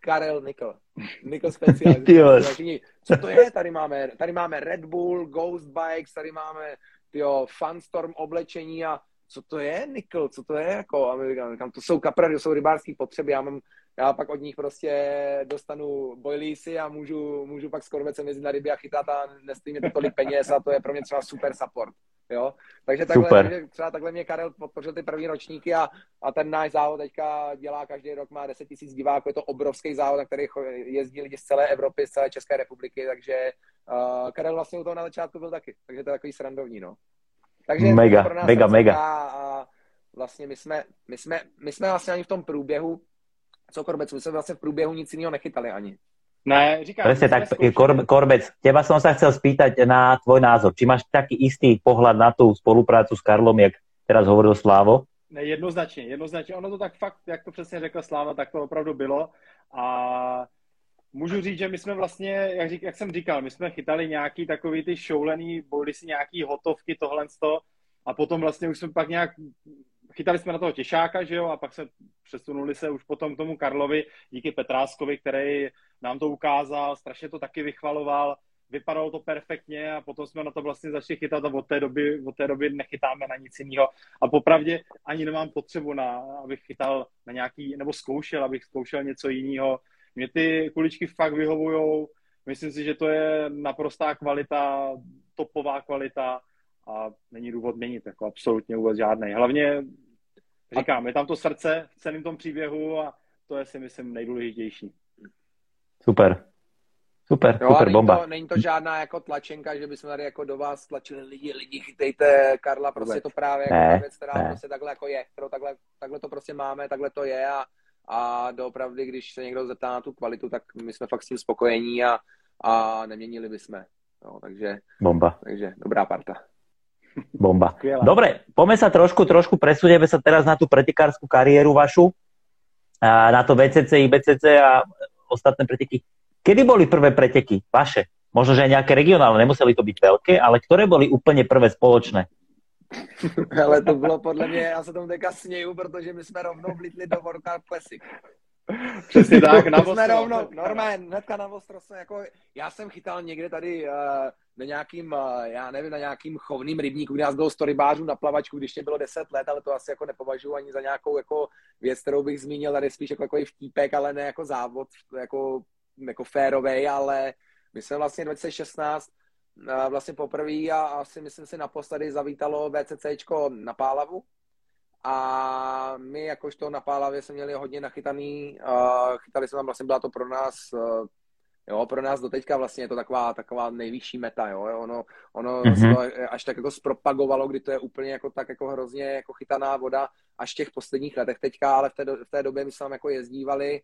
Karel Nikl. Nikl speciální. Co to je? Tady máme, tady máme Red Bull, Ghost Bikes, tady máme tyjo, Funstorm oblečení a co to je Nikl, co to je jako, a my říkám, to jsou kaprary, to jsou rybářské potřeby, já mám, já pak od nich prostě dostanu boilísy a můžu, můžu pak s korvecem jezdit na ryby a chytat a nestojí mě to tolik peněz a to je pro mě třeba super support. Jo? Takže takhle, Super. třeba takhle mě Karel podpořil ty první ročníky a, a ten náš závod teďka dělá každý rok, má 10 tisíc diváků, je to obrovský závod, na který jezdí lidi z celé Evropy, z celé České republiky, takže uh, Karel vlastně u toho na začátku byl taky, takže to je takový srandovní, no. Takže mega, pro nás mega, mega. A vlastně my jsme, my, jsme, my jsme vlastně ani v tom průběhu, co Korbec, my jsme vlastně v průběhu nic jiného nechytali ani. Ne, říkám. Presne tak, Kor, Korbec, teba som sa chcel spýtať na tvoj názor. Či máš taký istý pohľad na tú spoluprácu s Karlom, jak teraz hovoril Slávo? Ne, jednoznačně, jednoznačně. Ono to tak fakt, jak to přesně řekl Sláva, tak to opravdu bylo. A můžu říct, že my jsme vlastně, jak, řík, jak jsem říkal, my jsme chytali nějaký takový ty šoulený, boli si nějaký hotovky, tohle a potom vlastně už jsme pak nějak chytali jsme na toho těšáka, že jo, a pak se přesunuli se už potom k tomu Karlovi díky Petráskovi, který nám to ukázal, strašně to taky vychvaloval, vypadalo to perfektně a potom jsme na to vlastně začali chytat a od té doby, od té doby nechytáme na nic jiného. A popravdě ani nemám potřebu, na, abych chytal na nějaký, nebo zkoušel, abych zkoušel něco jiného. Mě ty kuličky fakt vyhovujou, myslím si, že to je naprostá kvalita, topová kvalita a není důvod měnit, jako absolutně vůbec žádný. Hlavně říkám, je tam to srdce v celém tom příběhu a to je si myslím nejdůležitější. Super. Super, jo, super, není bomba. To, není to žádná jako tlačenka, že bychom tady jako do vás tlačili lidi, lidi, chytejte Karla, prostě to právě jako ne, věc, která ne. prostě takhle jako je, kterou takhle, takhle to prostě máme, takhle to je a, a doopravdy, když se někdo zeptá na tu kvalitu, tak my jsme fakt s tím spokojení a, a neměnili bychom. Jo, takže, Bomba. Takže dobrá parta. Bomba. Skvělá. Dobre, poďme sa trošku, trošku presunieme sa teraz na tú pretekárskú kariéru vašu, na to VCC, IBCC a ostatné preteky. Kedy boli prvé preteky vaše? Možno, že aj nejaké regionálne, nemuseli to byť veľké, ale ktoré boli úplne prvé spoločné? Ale to bylo podle mě, já se tomu teďka směju, protože my jsme rovnou vlítli do World Cup Classic. Přesně tak, na ostro. Jsme rovnou, normálně, hnedka na ostro jsme jako, já jsem chytal někde tady uh, na nějakým, uh, já nevím, na nějakým chovným rybníku, kde nás bylo 100 rybářů na plavačku, když mě bylo 10 let, ale to asi jako nepovažuji ani za nějakou jako věc, kterou bych zmínil, tady spíš jako takový vtípek, ale ne jako závod, jako, jako férovej, ale My jsme vlastně 2016 vlastně poprvé a asi myslím si naposledy zavítalo VCCčko na Pálavu, a my jakožto na Pálavě jsme měli hodně nachytaný, uh, chytali jsme tam, vlastně byla to pro nás, uh, jo, pro nás doteďka vlastně je to taková, taková nejvyšší meta, jo, ono, ono mm-hmm. to až tak jako zpropagovalo, kdy to je úplně jako tak jako hrozně jako chytaná voda až v těch posledních letech teďka, ale v té, v té době my jsme tam jako jezdívali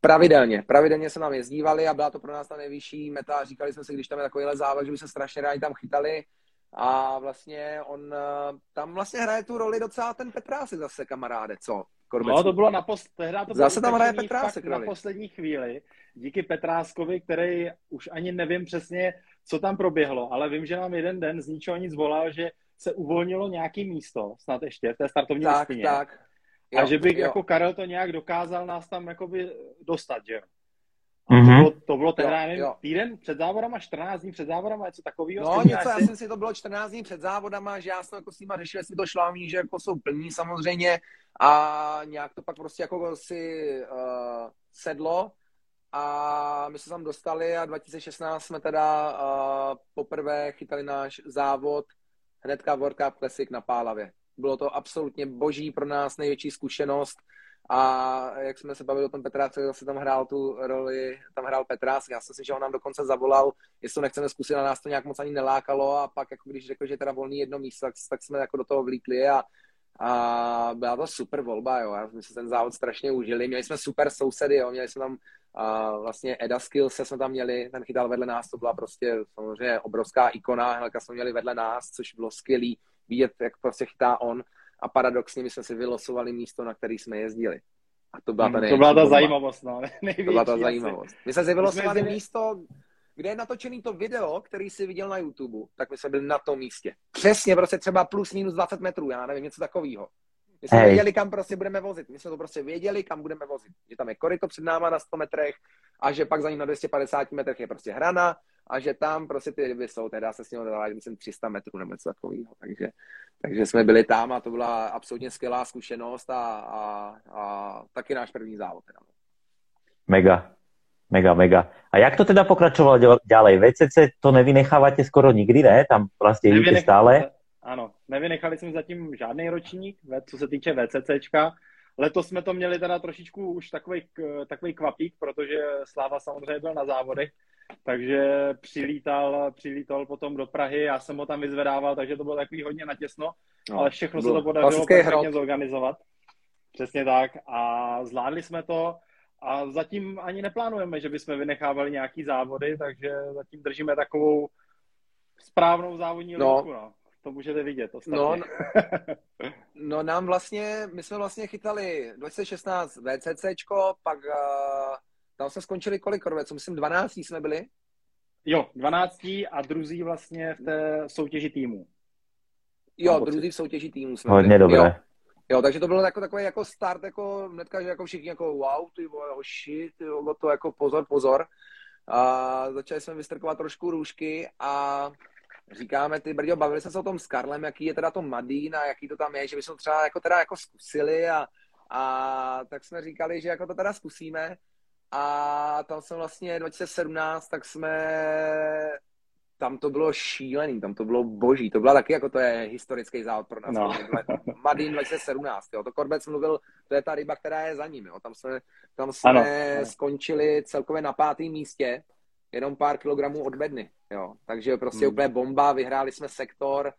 pravidelně, pravidelně se nám jezdívali a byla to pro nás ta nejvyšší meta. Říkali jsme si, když tam je takovýhle závod, že by se strašně rádi tam chytali, a vlastně on eh, tam vlastně hraje tu roli docela ten Petrásek zase, kamaráde, co? Korbecu. No, to bylo na post... Tehdy to Zase tam hraje Petrásek na poslední chvíli, díky Petráskovi, který už ani nevím přesně, co tam proběhlo, ale vím, že nám jeden den z ničeho nic volal, že se uvolnilo nějaký místo, snad ještě v té startovní tak, listině. Tak, jo, a že by jo. jako Karel to nějak dokázal nás tam jakoby dostat, že jo? Mm-hmm. To bylo, to bylo teda, nevím, týden před závodama, 14 dní před závodama, něco takového? No něco, já jsem si to bylo 14 dní před závodama, že já jsem jako s nima řešil, jestli to šlámí, že jako jsou plní samozřejmě a nějak to pak prostě jako si uh, sedlo a my jsme tam dostali a 2016 jsme teda uh, poprvé chytali náš závod hnedka World Cup Classic na Pálavě. Bylo to absolutně boží pro nás, největší zkušenost. A jak jsme se bavili o tom Petráce, zase tam hrál tu roli, tam hrál Petrás, já jsem si, že on nám dokonce zavolal, jestli to nechceme zkusit, a nás to nějak moc ani nelákalo. A pak, jako když řekl, že teda volný jedno místo, tak, tak jsme jako do toho vlítli a, a byla to super volba, jo, já jsme si ten závod strašně užili, měli jsme super sousedy, jo, měli jsme tam a vlastně Eda Skills jsme tam měli, ten chytal vedle nás, to byla prostě samozřejmě obrovská ikona, Helka jsme měli vedle nás, což bylo skvělý vidět, jak prostě chytá on a paradoxně my jsme si vylosovali místo, na který jsme jezdili. A to byla ta, hmm, to byla ta bomba. zajímavost, no. Největší, to byla ta zajímavost. My jsme si vylosovali jsme místo, kde je natočený to video, který jsi viděl na YouTube, tak my jsme byli na tom místě. Přesně, prostě třeba plus minus 20 metrů, já nevím, něco takového. My jsme Hej. věděli, kam prostě budeme vozit. My jsme to prostě věděli, kam budeme vozit. Že tam je koryto před náma na 100 metrech a že pak za ním na 250 metrech je prostě hrana a že tam prostě ty ryby jsou, teda se s ním dávat, myslím, 300 metrů nebo něco takového. Takže, takže jsme byli tam a to byla absolutně skvělá zkušenost a, a, a taky náš první závod. Teda. Mega, mega, mega. A jak to teda pokračovalo ďalej? VCC to nevynechávate skoro nikdy, ne? Tam vlastně jdete stále? Ano, nevynechali jsme zatím žádný ročník, co se týče VCCčka. Letos jsme to měli teda trošičku už takový, takový kvapík, protože Sláva samozřejmě byl na závodech, takže přilítal, přilítal potom do Prahy, já jsem ho tam vyzvedával, takže to bylo takový hodně natěsno, no, ale všechno se to podařilo perfektně zorganizovat. Přesně tak a zvládli jsme to a zatím ani neplánujeme, že bychom vynechávali nějaký závody, takže zatím držíme takovou správnou závodní no. Linku, no. To můžete vidět ostatně. No, no nám vlastně, my jsme vlastně chytali 2016 VCCčko, pak uh, tam jsme skončili kolik korveců? Myslím 12 jsme byli? Jo, 12 a druzí vlastně v té soutěži týmu. Jo, druzí v soutěži týmu jsme Hodně byli. dobré. Jo. Jo, takže to bylo jako takový jako start, jako hnedka, že jako všichni jako wow, ty vole, oh shit, jo, to jako pozor, pozor. A začali jsme vystrkovat trošku růžky a říkáme, ty brďo, bavili jsme se o tom s Karlem, jaký je teda to Madín a jaký to tam je, že bychom třeba jako teda jako zkusili a, a tak jsme říkali, že jako to teda zkusíme a tam jsem vlastně 2017, tak jsme tam to bylo šílený, tam to bylo boží, to byla taky jako to je historický závod pro nás. No. Madin 2017, jo, to Korbec mluvil, to je ta ryba, která je za ním, jo, tam jsme, tam jsme ano. skončili celkově na pátém místě, jenom pár kilogramů od bedny, jo, takže prostě hmm. úplně bomba, vyhráli jsme sektor,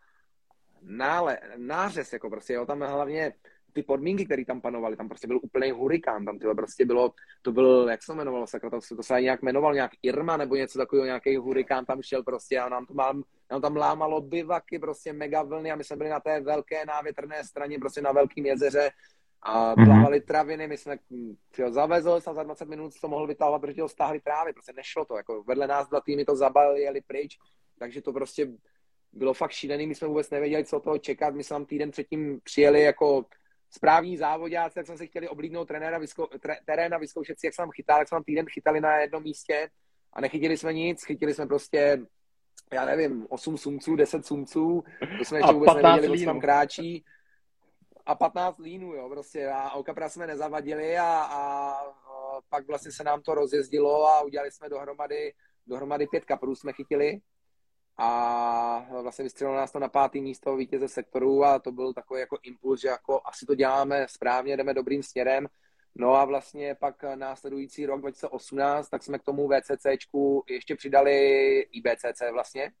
nále, nářez, jako prostě, jo, tam hlavně ty podmínky, které tam panovaly, tam prostě byl úplný hurikán, tam tyhle prostě bylo, to byl, jak se to jmenovalo, sakra, to, to se nějak jmenoval, nějak Irma nebo něco takového, nějaký hurikán tam šel prostě a nám, to mám, nám tam lámalo bivaky, prostě mega vlny a my jsme byli na té velké návětrné straně, prostě na velkém jezeře a mhm. plavali mm-hmm. traviny, my jsme, tyjo, zavezl a za 20 minut to mohl vytahovat, protože ho stáhli trávy, prostě nešlo to, jako vedle nás dva týmy to zabalili, jeli pryč, takže to prostě bylo fakt šílený, my jsme vůbec nevěděli, co toho čekat, my jsme tam týden předtím přijeli jako správní závodáci, tak jsme si chtěli oblídnout trenéra, vyzkou, tre, terén a vyzkoušet si, jak se tam chytá, tak jsme tam týden chytali na jednom místě a nechytili jsme nic, chytili jsme prostě, já nevím, 8 sumců, 10 sumců, to jsme ještě vůbec nevěděli, co tam kráčí a 15 línů, jo, prostě a okapra jsme nezavadili a, a, a pak vlastně se nám to rozjezdilo a udělali jsme dohromady, dohromady pět kaprů jsme chytili a vlastně vystřelilo nás to na pátý místo vítěze sektoru a to byl takový jako impuls, že jako asi to děláme správně, jdeme dobrým směrem. No a vlastně pak následující rok 2018, tak jsme k tomu VCCčku ještě přidali IBCC vlastně,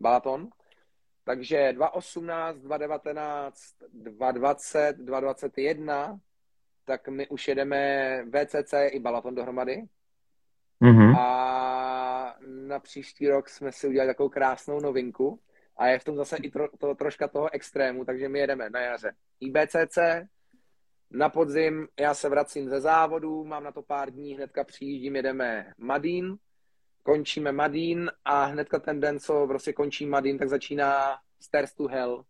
Balaton. Takže 2018, 2019, 2020, 2021, tak my už jedeme VCC i Balaton dohromady. Mm-hmm. A na příští rok jsme si udělali takovou krásnou novinku a je v tom zase i tro, to, troška toho extrému, takže my jedeme na jaře IBCC, na podzim já se vracím ze závodu, mám na to pár dní, hnedka přijíždím, jedeme Madín, končíme Madín a hnedka ten den, co prostě končí Madín, tak začíná Stairs to Hell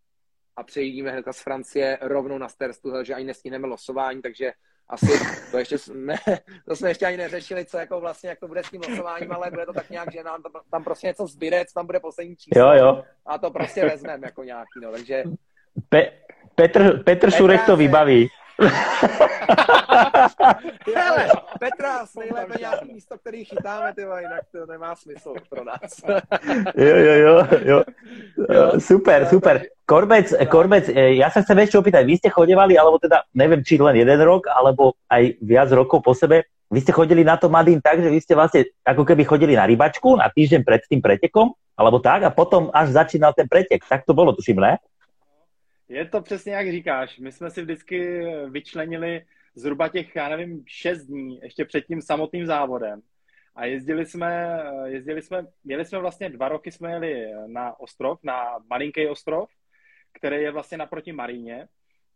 a přejíždíme hnedka z Francie rovnou na Stairs to Hell, že ani nestihneme losování, takže asi to ještě ne, to jsme ještě ani neřešili, co jako vlastně, jak to bude s tím losováním, ale bude to tak nějak, že nám tam, tam prostě něco zbyde, co tam bude poslední číslo. Jo, jo. A to prostě vezmeme jako nějaký, no, takže... Pe- Petr, Petr Šurek to vybaví. Hele, Petra, nejlépe nějaký místo, který chytáme, ty jinak to nemá smysl pro nás. jo, jo, jo, jo. Super, super. Korbec, Korbec, e, ja sa chcem ešte opýtať, vy ste chodevali, alebo teda, neviem, či len jeden rok, alebo aj viac rokov po sebe, vy ste chodili na to Madín tak, že vy ste vlastne ako keby chodili na rybačku na týždeň pred tým pretekom, alebo tak, a potom až začínal ten pretek. Tak to bolo, tuším, ne? Je to přesně jak říkáš. My jsme si vždycky vyčlenili zhruba těch, já nevím, šest dní ještě před tím samotným závodem. A jezdili jsme, jezdili jsme, měli jsme vlastně dva roky, jsme jeli na ostrov, na malinký ostrov, který je vlastně naproti Maríně.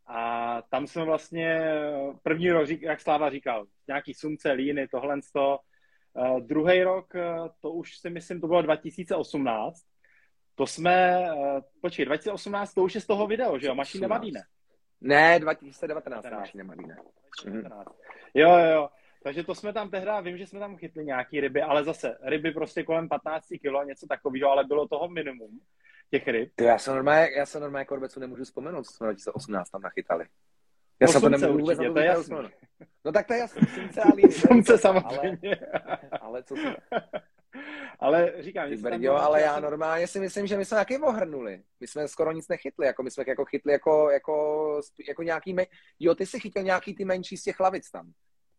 A tam jsme vlastně první rok, jak Sláva říkal, nějaký sumce, líny, tohle. Uh, druhý rok, to už si myslím, to bylo 2018, to jsme, počkej, 2018, to už je z toho video, že jo? Mašín nevadí, ne? Ne, 2019 Mašín nevadí, ne. Jo, jo, jo. Takže to jsme tam tehdy, vím, že jsme tam chytli nějaký ryby, ale zase ryby prostě kolem 15 kg, něco takového, ale bylo toho minimum těch ryb. Ty, já se normálně, já se normálně korbecu nemůžu vzpomenout, co jsme 2018 tam nachytali. Já jsem to nemůžu vůbec to je jasný. No tak to je jasný, slunce a líny. Slunce samozřejmě. Ale, ale co. ale říkám, že Brďo, ale já normálně si myslím, že my jsme taky ohrnuli. My jsme skoro nic nechytli, jako my jsme jako chytli jako, jako, jako nějaký, me... jo, ty jsi chytil nějaký ty menší z těch lavic tam.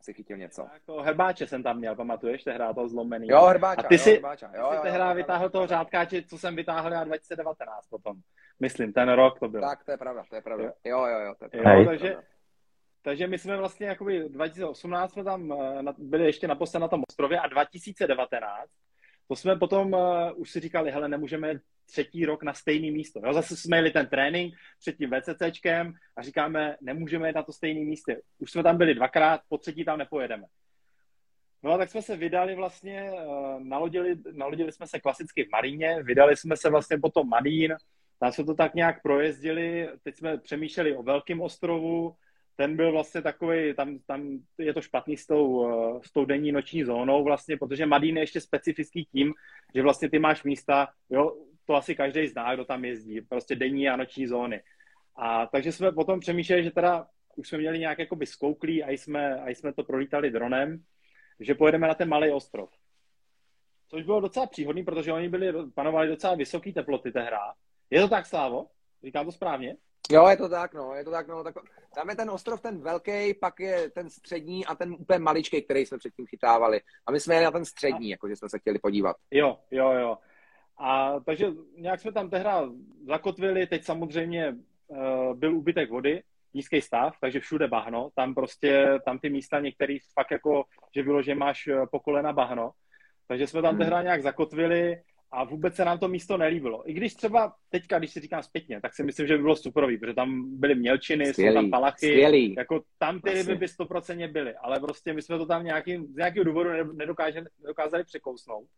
Si chytil něco. Jako herbáče jsem tam měl, pamatuješ, tehdy to zlomený. Jo, herbáča, A ty jo, si, herbáča. Jo, ty si tehdy vytáhl toho řádkáče, co jsem vytáhl já 2019 potom. Myslím, ten rok to byl. Tak, to je pravda, to je pravda. Jo, jo, jo, to je pravda. Jo, takže, takže my jsme vlastně jakoby 2018 jsme tam eh, byli ještě naposled na tom ostrově a 2019 to jsme potom uh, už si říkali, hele, nemůžeme třetí rok na stejný místo. Jo? Zase jsme jeli ten trénink před tím VCCčkem a říkáme, nemůžeme jít na to stejné místo. Už jsme tam byli dvakrát, po třetí tam nepojedeme. No a tak jsme se vydali vlastně, uh, nalodili, nalodili jsme se klasicky v Maríně, vydali jsme se vlastně potom Madín, tam jsme to tak nějak projezdili, teď jsme přemýšleli o Velkém ostrovu, ten byl vlastně takový, tam, tam je to špatný s tou, eh, s tou denní noční zónou vlastně, protože Madín je ještě specifický tím, že vlastně ty máš místa, jo, to asi každý zná, kdo tam jezdí, prostě denní a noční zóny. A takže jsme potom přemýšleli, že teda už jsme měli nějak jakoby skouklý a jsme, a jsme to prolítali dronem, že pojedeme na ten malý ostrov. Což bylo docela příhodný, protože oni byli, panovali docela vysoké teploty hra. Je to tak, Slávo? Říkám to správně? Jo, je to tak, no, je to tak, no. Tak, tam je ten ostrov ten velký, pak je ten střední a ten úplně maličký, který jsme předtím chytávali. A my jsme jeli na ten střední, jako že jsme se chtěli podívat. Jo, jo, jo. A takže nějak jsme tam tehda zakotvili, teď samozřejmě uh, byl úbytek vody, nízký stav, takže všude bahno, tam prostě, tam ty místa některý fakt jako, že bylo, že máš eh, po kolena bahno, takže jsme tam hmm. tehda nějak zakotvili, a vůbec se nám to místo nelíbilo. I když třeba teďka, když si říkám zpětně, tak si myslím, že by bylo superový, protože tam byly mělčiny, skvělý, jsou tam palachy, skvělý. jako tam ty ryby by stoprocentně byly, ale prostě my jsme to tam nějaký, z nějakého důvodu nedokázali překousnout.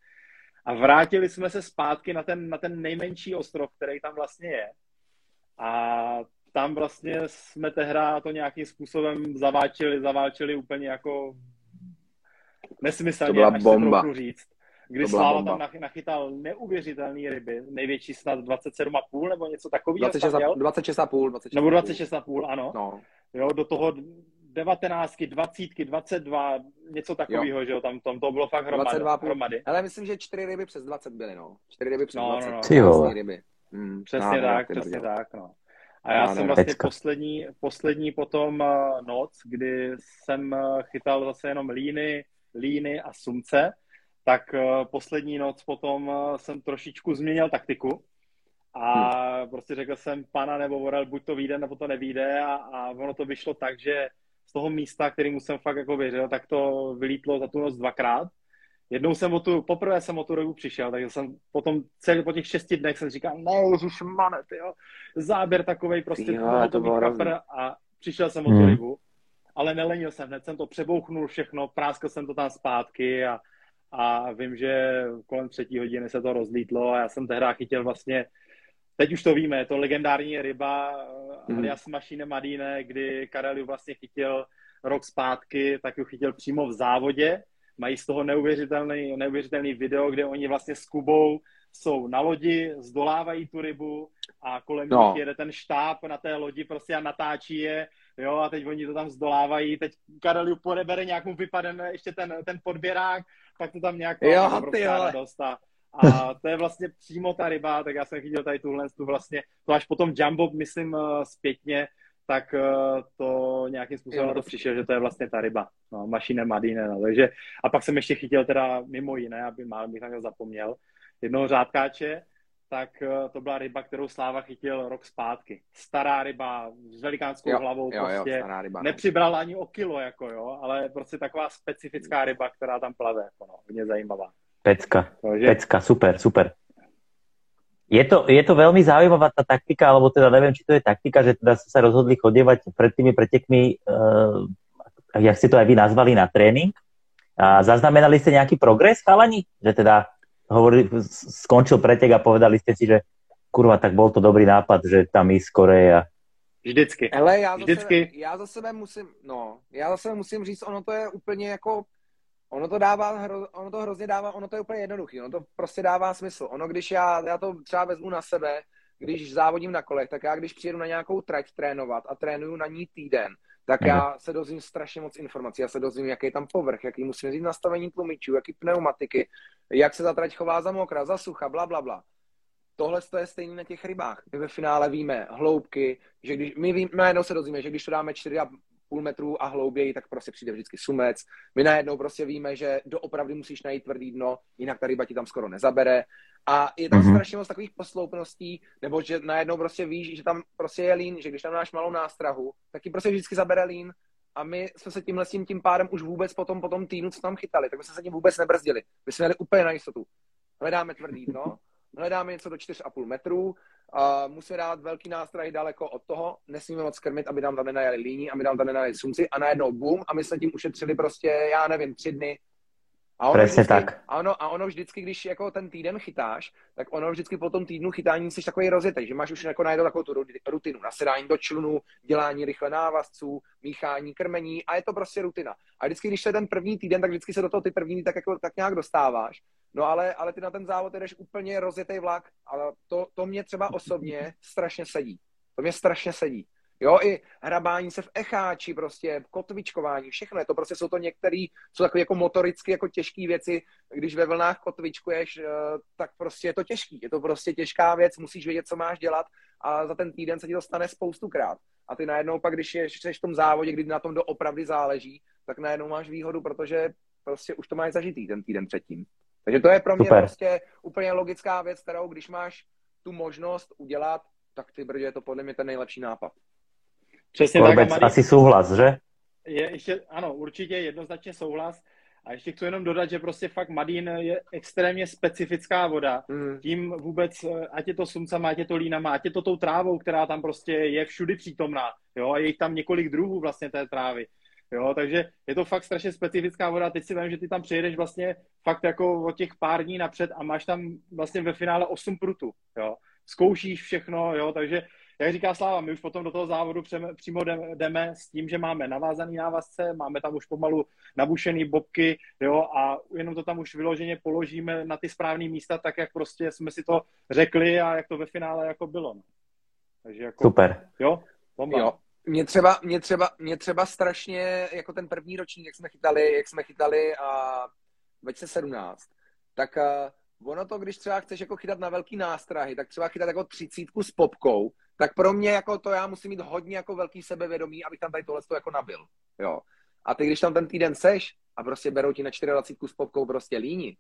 A vrátili jsme se zpátky na ten, na ten nejmenší ostrov, který tam vlastně je. A tam vlastně jsme tehda to nějakým způsobem zaváčili, zaváčili úplně jako nesmyslně, to byla až bomba. se říct kdy Sláva tam nachytal neuvěřitelné ryby, největší snad 27,5 nebo něco takového. 26,5. 26, 26 nebo 26,5, ano. No. Jo, do toho devatenáctky, dvacítky, dvacet dva, něco takového, že jo, tam, tam to bylo fakt hromady. 22 hromady. Ale myslím, že čtyři ryby přes 20 byly, no. Čtyři ryby přes no, 20. No, no. no. ryby. Hmm, přesně tak, přesně tak, no. A já jsem vlastně poslední, poslední potom uh, noc, kdy jsem uh, chytal zase jenom líny, líny a sumce, tak uh, poslední noc potom jsem trošičku změnil taktiku a hmm. prostě řekl jsem pana nebo vorel, buď to vyjde, nebo to nevíde a, a ono to vyšlo tak, že z toho místa, kterým jsem fakt jako věřil, tak to vylítlo za tu noc dvakrát. Jednou jsem o tu, poprvé jsem o tu rybu přišel, takže jsem potom celý po těch šesti dnech jsem říkal, ne, už manet, jo. Záběr takovej prostě, jo, to bylo kapr a přišel jsem o tu hmm. rybu, ale nelenil jsem, hned jsem to přebouchnul všechno, práskal jsem to tam zpátky a, a vím, že kolem třetí hodiny se to rozlítlo a já jsem tehdy chytil vlastně teď už to víme, je to legendární ryba mm. alias Mašine Madine, kdy Karel vlastně chytil rok zpátky, tak ji chytil přímo v závodě. Mají z toho neuvěřitelný, neuvěřitelný video, kde oni vlastně s Kubou jsou na lodi, zdolávají tu rybu a kolem no. nich jede ten štáb na té lodi prostě a natáčí je, jo, a teď oni to tam zdolávají, teď Karel ju podebere, nějak mu vypadne ještě ten, ten podběrák, tak to tam nějak jo, ty radost a a to je vlastně přímo ta ryba, tak já jsem chytil tady tuhle tu vlastně, to až potom Jumbo, myslím, eh, zpětně, tak eh, to nějakým způsobem jo, to přišel, že to je vlastně ta ryba, no, mašine Madine, no, takže a pak jsem ještě chytil teda mimo jiné, aby málem bych na zapomněl, jednoho řádkáče, tak eh, to byla ryba, kterou Sláva chytil rok zpátky. Stará ryba s velikánskou jo, hlavou, jo, prostě jo, ryba, no. nepřibrala ani o kilo, jako jo, ale prostě taková specifická ryba, která tam plave, jako no, hodně zajímavá. Pecka, Takže... pecka, super, super. Je to, je to veľmi zaujímavá tá taktika, alebo teda neviem, či to je taktika, že teda ste sa rozhodli chodievať pred tými pretekmi, uh, jak ste to aj vy nazvali, na tréning. A zaznamenali ste nejaký progres, chalani? Že teda hovorili, skončil pretek a povedali ste si, že kurva, tak bol to dobrý nápad, že tam ísť skore a Vždycky. Hele, já Vždycky. Za sebe, já za sebe musím, no, já za sebe musím říct, ono to je úplně jako Ono to dává, ono to hrozně dává, ono to je úplně jednoduché, ono to prostě dává smysl. Ono, když já, já to třeba vezmu na sebe, když závodím na kolech, tak já když přijedu na nějakou trať trénovat a trénuju na ní týden, tak mm. já se dozvím strašně moc informací. Já se dozvím, jaký je tam povrch, jaký musím říct nastavení tlumičů, jaký pneumatiky, jak se ta trať chová za mokra, za sucha, bla, bla, bla. Tohle je stejné na těch rybách. My ve finále víme hloubky, že když my víme, najednou se dozvíme, že když to dáme půl metru a hlouběji, tak prostě přijde vždycky sumec. My najednou prostě víme, že doopravdy musíš najít tvrdý dno, jinak ta ryba ti tam skoro nezabere. A je tam mm-hmm. strašně moc takových posloupností, nebo že najednou prostě víš, že tam prostě je lín, že když tam máš malou nástrahu, tak ti prostě vždycky zabere lín. A my jsme se tímhle tím, tím pádem už vůbec potom, po tom týdnu, co tam chytali, tak my jsme se tím vůbec nebrzdili. My jsme měli úplně na jistotu. Hledáme tvrdý dno, hledáme něco do 4,5 metrů, Uh, musíme dát velký nástroj daleko od toho, nesmíme moc krmit, aby tam tam nenajeli líní, aby tam tam nenajeli sumci a najednou boom a my jsme tím ušetřili prostě, já nevím, tři dny. A ono, vždycky, tak. A ono, a ono vždycky, když jako ten týden chytáš, tak ono vždycky po tom týdnu chytání jsi takový rozjetý, že máš už jako najednou takovou tu rutinu, nasedání do člunu, dělání rychle návazců, míchání, krmení a je to prostě rutina. A vždycky, když je ten první týden, tak vždycky se do toho ty první tak, jako, tak nějak dostáváš No ale, ale ty na ten závod jdeš úplně rozjetý vlak, ale to, to mě třeba osobně strašně sedí. To mě strašně sedí. Jo, i hrabání se v echáči, prostě kotvičkování, všechno je to, prostě jsou to některé, jsou takové jako motoricky jako těžké věci, když ve vlnách kotvičkuješ, eh, tak prostě je to těžký, je to prostě těžká věc, musíš vědět, co máš dělat a za ten týden se ti to stane spoustukrát. A ty najednou pak, když jsi v tom závodě, kdy na tom doopravdy záleží, tak najednou máš výhodu, protože prostě už to máš zažitý ten týden předtím. Takže to je pro mě Super. prostě úplně logická věc, kterou když máš tu možnost udělat, tak ty brdě je to podle mě ten nejlepší nápad. Přesně Vůbec tak. Asi souhlas, že? Je ještě, ano, určitě jednoznačně souhlas. A ještě chci jenom dodat, že prostě fakt Madín je extrémně specifická voda. Mm. Tím vůbec, ať je to sumcama, ať je to línama, ať je to tou trávou, která tam prostě je všudy přítomná. Jo, a je jich tam několik druhů vlastně té trávy. Jo, takže je to fakt strašně specifická voda. Teď si vím, že ty tam přijedeš vlastně fakt jako o těch pár dní napřed a máš tam vlastně ve finále 8 prutů. Jo. Zkoušíš všechno, jo, takže jak říká Sláva, my už potom do toho závodu přímo jdeme s tím, že máme navázaný návazce, máme tam už pomalu nabušený bobky, jo, a jenom to tam už vyloženě položíme na ty správné místa, tak jak prostě jsme si to řekli a jak to ve finále jako bylo. No. Takže jako, Super. Jo, bomba. Jo, mě třeba, mě, třeba, mě třeba strašně, jako ten první ročník, jak jsme chytali, jak jsme chytali a 2017, tak uh, ono to, když třeba chceš jako chytat na velký nástrahy, tak třeba chytat jako třicítku s popkou, tak pro mě jako to já musím mít hodně jako velký sebevědomí, abych tam tady tohle jako nabil. Jo. A ty, když tam ten týden seš a prostě berou ti na 24 s popkou prostě líni,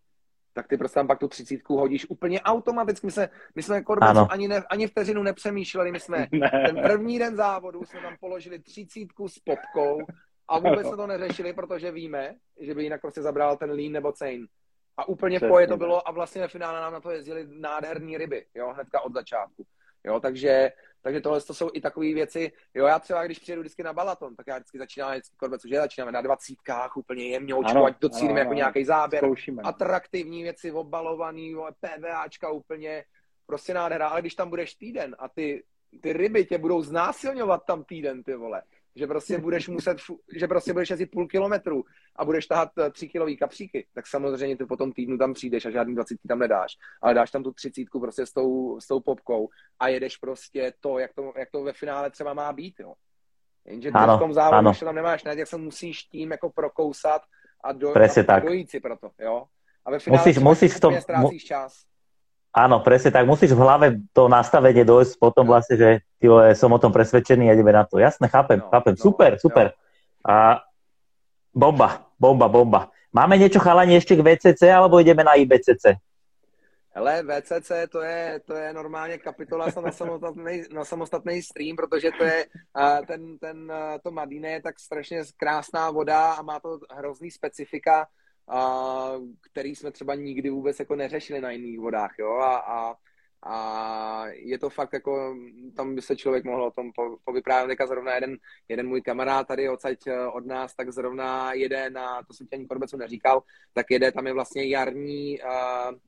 tak ty prostě tam pak tu třicítku hodíš úplně automaticky. My jsme, my jsme Korbecu ani, ne, ani vteřinu nepřemýšleli, my jsme ne. ten první den závodu jsme tam položili třicítku s popkou a vůbec jsme to neřešili, protože víme, že by jinak prostě zabral ten lín nebo chain. A úplně v poje to bylo a vlastně ve finále nám na to jezdili nádherní ryby, jo, hnedka od začátku. Jo, takže, takže tohle to jsou i takové věci. Jo, já třeba, když přijedu vždycky na Balaton, tak já vždycky začínám vždycky korbec, že začínáme na dvacítkách úplně jemňoučku, ať docílíme jako nějaký záběr. Zkoušíme. Atraktivní věci, obalovaný, PVAčka úplně, prostě nádhera. Ale když tam budeš týden a ty, ty ryby tě budou znásilňovat tam týden, ty vole, že prostě budeš muset, že prostě budeš jezdit půl kilometru a budeš tahat eh, tři kilový kapříky, tak samozřejmě ty po tom týdnu tam přijdeš a žádný dvacítky tam nedáš, ale dáš tam tu třicítku prostě s tou, s tou popkou a jedeš prostě to, jak to, jak to ve finále třeba má být, jo. Jenže ano, v tom závodu, když tam nemáš najít, jak se musíš tím jako prokousat a, do, a tak. dojít si proto, jo. A ve finále musíš, musíš v tom, mu, čas. Áno, presne tak. Musíš v hlave to nastavenie dojsť potom vlastne, že ty som o tom presvedčený a ideme na to. Jasné, chápem, no, chápem. No, super, super. A bomba, bomba, bomba. Máme niečo chalani ešte k VCC, alebo ideme na IBCC? Hele, VCC to je, to je normálně kapitola na samostatný, na samostatný stream, protože to je ten, ten, to Madine je tak strašně krásná voda a má to hrozný specifika a, který jsme třeba nikdy vůbec jako neřešili na jiných vodách, jo, a, a, a je to fakt jako, tam by se člověk mohl o tom povyprávět, teďka zrovna jeden, jeden můj kamarád tady odsaď eh, od nás, tak zrovna jede na, to jsem ti ani Korbecu neříkal, tak jede, tam je vlastně jarní, uh,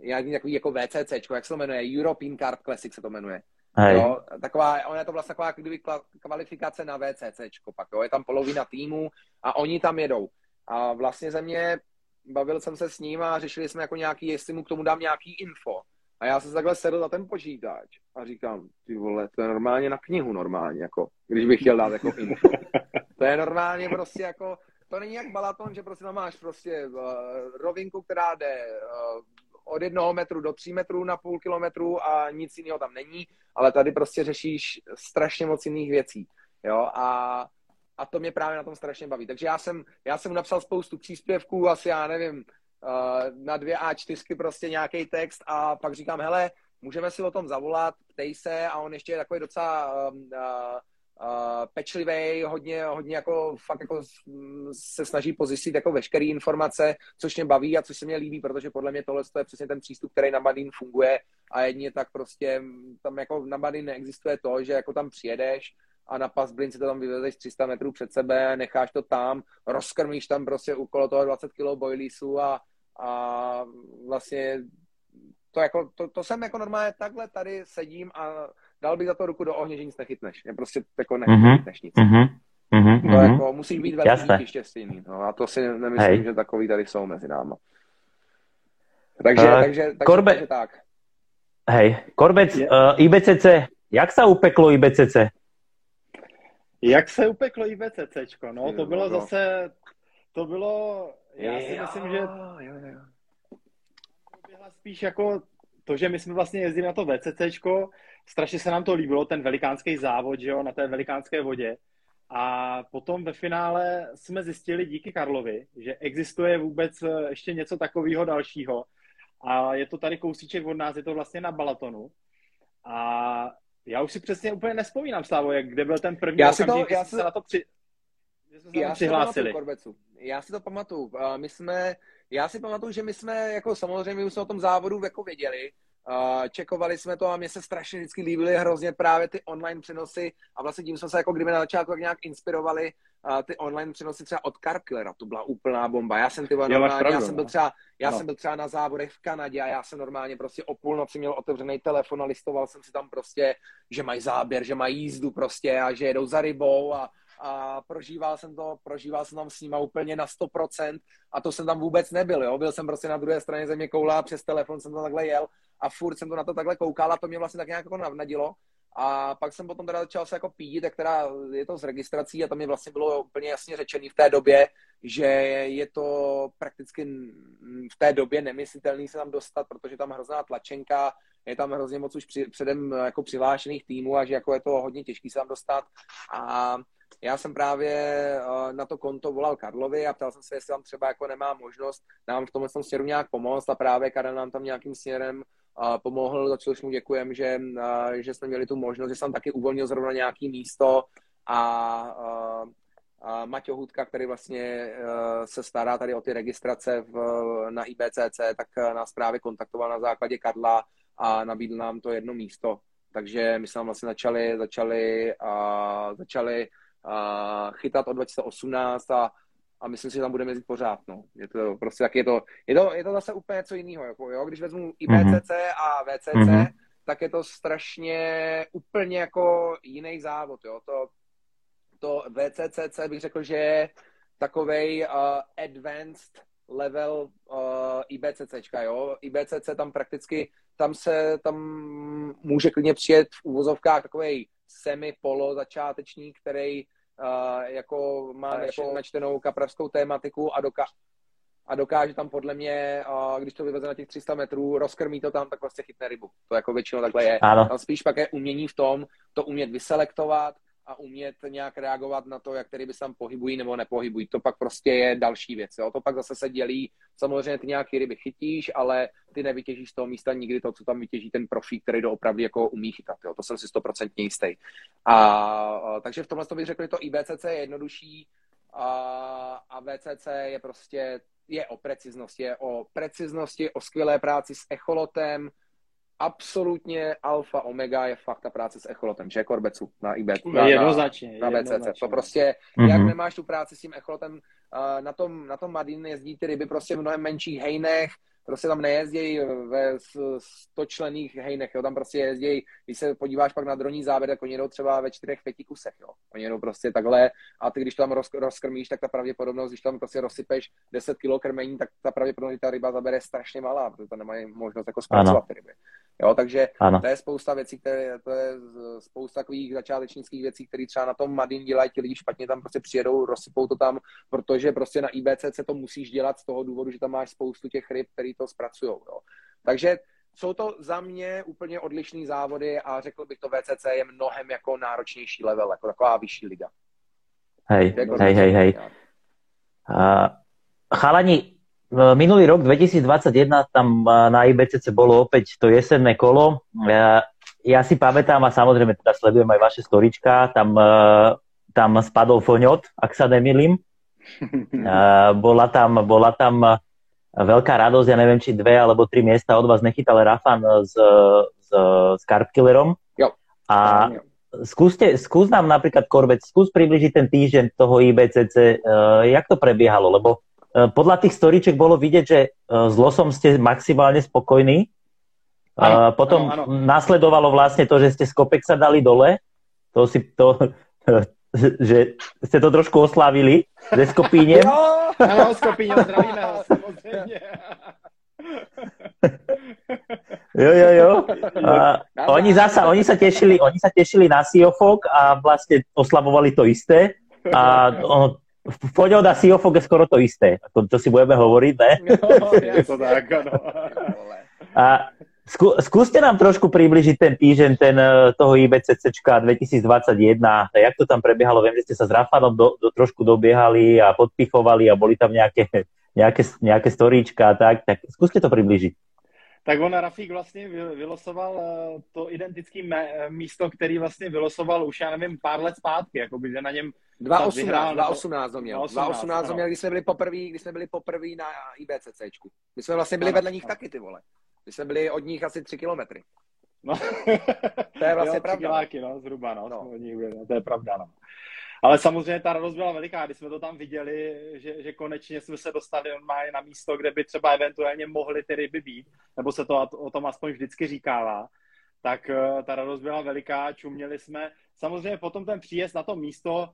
jarní takový jako VCC, jak se to jmenuje, European Card Classic se to jmenuje. Hej. Jo, taková, ona je to vlastně taková kdyby kvalifikace na VCC, pak jo, je tam polovina týmu a oni tam jedou. A vlastně ze mě, bavil jsem se s ním a řešili jsme jako nějaký, jestli mu k tomu dám nějaký info. A já se takhle sedl na ten počítač a říkám, ty vole, to je normálně na knihu normálně, jako, když bych chtěl dát jako info. To je normálně prostě jako, to není jak balaton, že prostě tam máš prostě uh, rovinku, která jde uh, od jednoho metru do tří metrů na půl kilometru a nic jiného tam není, ale tady prostě řešíš strašně moc jiných věcí. Jo, a a to mě právě na tom strašně baví. Takže já jsem, já jsem napsal spoustu příspěvků, asi já nevím, na dvě A4 prostě nějaký text a pak říkám, hele, můžeme si o tom zavolat, ptej se. A on ještě je takový docela uh, uh, uh, pečlivý, hodně, hodně jako fakt jako se snaží pozjistit jako veškeré informace, což mě baví a což se mě líbí, protože podle mě tohle je přesně ten přístup, který na Badin funguje. A jedině tak prostě tam jako na Badin neexistuje to, že jako tam přijedeš, a na pasblin si to tam vyvezeš 300 metrů před sebe, necháš to tam, rozkrmíš tam prostě okolo toho 20 kg bojlísů a, a vlastně to, jako, to, to jsem jako normálně takhle tady sedím a dal bych za to ruku do ohně, že nic nechytneš. Je prostě jako mhm. nechytneš nic. Mm-hmm. Mm-hmm. To mm-hmm. jako musíš být velký díky štěstí. No, a to si nemyslím, Hej. že takový tady jsou mezi náma. Takže, uh, takže, takže, Korbe... takže tak. Hej, Korbec, uh, IBCC, jak sa upeklo IBCC? Jak se upeklo IBCC? No, to bylo zase, to bylo, já si myslím, že proběhla spíš jako to, že my jsme vlastně jezdili na to VCC, strašně se nám to líbilo, ten velikánský závod, že jo, na té velikánské vodě. A potom ve finále jsme zjistili díky Karlovi, že existuje vůbec ještě něco takového dalšího. A je to tady kousíček od nás, je to vlastně na Balatonu. A já už si přesně úplně nespomínám, Slavo, jak, kde byl ten první já okamžik, to, já si, se na to při... já přihlásili. Si já si to pamatuju. My jsme, já si pamatuju, že my jsme, jako samozřejmě, už jsme o tom závodu jako věděli, čekovali jsme to a mě se strašně vždycky líbily hrozně právě ty online přenosy a vlastně tím jsme se jako kdyby na začátku tak nějak inspirovali uh, ty online přenosy třeba od Carklera, to byla úplná bomba. Já jsem ty normálně, pravdu, já jsem byl no. třeba, já no. jsem byl třeba na závodech v Kanadě a já jsem normálně prostě o půlnoci měl otevřený telefon a listoval jsem si tam prostě, že mají záběr, že mají jízdu prostě a že jedou za rybou a, a prožíval jsem to, prožíval jsem tam s nima úplně na 100% a to jsem tam vůbec nebyl, jo. Byl jsem prostě na druhé straně země koula a přes telefon jsem to takhle jel a furt jsem to na to takhle koukal a to mě vlastně tak nějak jako navnadilo. A pak jsem potom teda začal se jako pídit, tak teda je to s registrací a tam mi vlastně bylo úplně jasně řečený v té době, že je to prakticky v té době nemyslitelný se tam dostat, protože tam hrozná tlačenka, je tam hrozně moc už při, předem jako přihlášených týmů a že jako je to hodně těžký se tam dostat. A já jsem právě eh, na to konto volal Karlovi a ptal jsem se, jestli tam třeba jako nemá možnost nám v tomhle směru nějak pomoct a právě Karel nám tam nějakým směrem pomohl, za což mu děkujem, že, že jsme měli tu možnost, že jsem taky uvolnil zrovna nějaký místo a, a Maťo Hudka, který vlastně se stará tady o ty registrace v, na IBCC, tak nás právě kontaktoval na základě Karla a nabídl nám to jedno místo. Takže my jsme vlastně začali, začali, a, začali a, chytat od 2018 a, a myslím si, že tam budeme jezdit pořád. No. Je to prostě tak, je to, je to, je to zase úplně něco jiného. Jako, jo? Když vezmu IBCC mm-hmm. a VCC, mm-hmm. tak je to strašně úplně jako jiný závod. Jo? To, to VCCC bych řekl, že je takovej uh, advanced level uh, IBCCčka, jo. IBCC tam prakticky, tam se, tam může klidně přijet v úvozovkách takový semi-polo začátečník, který uh, jako má jako načtenou kapravskou tématiku a doká, a dokáže tam podle mě, když to vyveze na těch 300 metrů, rozkrmí to tam, tak vlastně chytne rybu. To jako většinou takhle je. Ano. Tam spíš pak je umění v tom, to umět vyselektovat, a umět nějak reagovat na to, jak tedy by se tam pohybují nebo nepohybují. To pak prostě je další věc. Jo? To pak zase se dělí, samozřejmě ty nějaké ryby chytíš, ale ty nevytěžíš z toho místa nikdy to, co tam vytěží ten profík, který to opravdu jako umí chytat. Jo? To jsem si stoprocentně jistý. A, a, takže v tomhle to bych řekl, že to IBCC je jednodušší a, a VCC je prostě je o preciznosti, je o preciznosti, o skvělé práci s echolotem, absolutně alfa omega je fakt ta práce s echolotem, že Korbecu na IB, na, jednoznačně, na, na BCC. To prostě, mm-hmm. jak nemáš tu práci s tím echolotem, na tom, na tom Madin jezdí ty ryby prostě v mnohem menších hejnech, prostě tam nejezdí ve stočlených hejnech, jo, tam prostě jezdí, když se podíváš pak na droní záběr, tak oni jedou třeba ve čtyřech, pěti kusech, jo. Oni jedou prostě takhle a ty, když to tam roz, rozkrmíš, tak ta pravděpodobnost, když tam prostě rozsypeš 10 kg krmení, tak ta pravděpodobnost, že ta ryba zabere strašně malá, protože to nemají možnost jako zpracovat ty ryby. Jo, takže ano. to je spousta věcí, které, to je spousta takových začátečnických věcí, které třeba na tom Madin dělají ti lidi špatně, tam prostě přijedou, rozsypou to tam, protože prostě na IBCC to musíš dělat z toho důvodu, že tam máš spoustu těch ryb, který to zpracují. Takže jsou to za mě úplně odlišné závody a řekl bych to VCC je mnohem jako náročnější level, jako taková vyšší liga. Hej, jako hej, hej, hej. Uh, chalani, minulý rok 2021 tam na IBCC bolo opäť to jesenné kolo. Ja, ja si pamätám a samozrejme teda sledujem aj vaše storička, tam, tam spadol Foňot, ak sa nemýlim. bola tam, bola tam veľká radosť, ja neviem, či dve alebo tri miesta od vás nechytal Rafan s, s, s Carpkillerom. Jo. A skúste, skús nám napríklad, Korbec, skús približiť ten týždeň toho IBCC, jak to prebiehalo, lebo podľa tých storiček bolo vidieť, že s losom ste maximálne spokojní. Ano, Potom ano, ano. nasledovalo vlastne to, že ste z kopek sa dali dole. To si to, že ste to trošku oslávili ze Skopínem. Jo, ano, zdravíme ho, samozřejmě. Jo, jo, jo. A oni, zasa, oni, sa tešili, oni sa tešili na Siofok a vlastne oslavovali to isté. A ono, Poďod a Siofok je skoro to isté. To, to si budeme hovoriť, ne? No, je to tak, ano. A skú, skúste nám trošku približiť ten týždeň ten, eh, toho IBCCčka 2021. Jak to tam prebiehalo? Viem, že ste sa s Rafanom do, do, trošku dobiehali a podpichovali a boli tam nejaké, nejaké, nejaké storíčka a tak. Tak skúste to približiť. Tak on Rafík vlastně vylosoval eh, to identické místo, který vlastně vylosoval už, já nevím, pár let zpátky, jako by, že na něm 2018, 2018 to měl. 2018 to měl, když jsme byli poprvé, když jsme byli poprvé na IBCCčku. My jsme vlastně byli vedle nich taky, ty vole. My jsme byli od nich asi 3 kilometry. No. to je vlastně jo, pravda. Kiláky, no, zhruba, no, no. Od nich byli, no, to je pravda, no. Ale samozřejmě ta radost byla veliká, když jsme to tam viděli, že, že konečně jsme se dostali normálně na místo, kde by třeba eventuálně mohly ty ryby být, nebo se to o tom aspoň vždycky říkává, tak uh, ta radost byla veliká, čuměli jsme. Samozřejmě potom ten příjezd na to místo,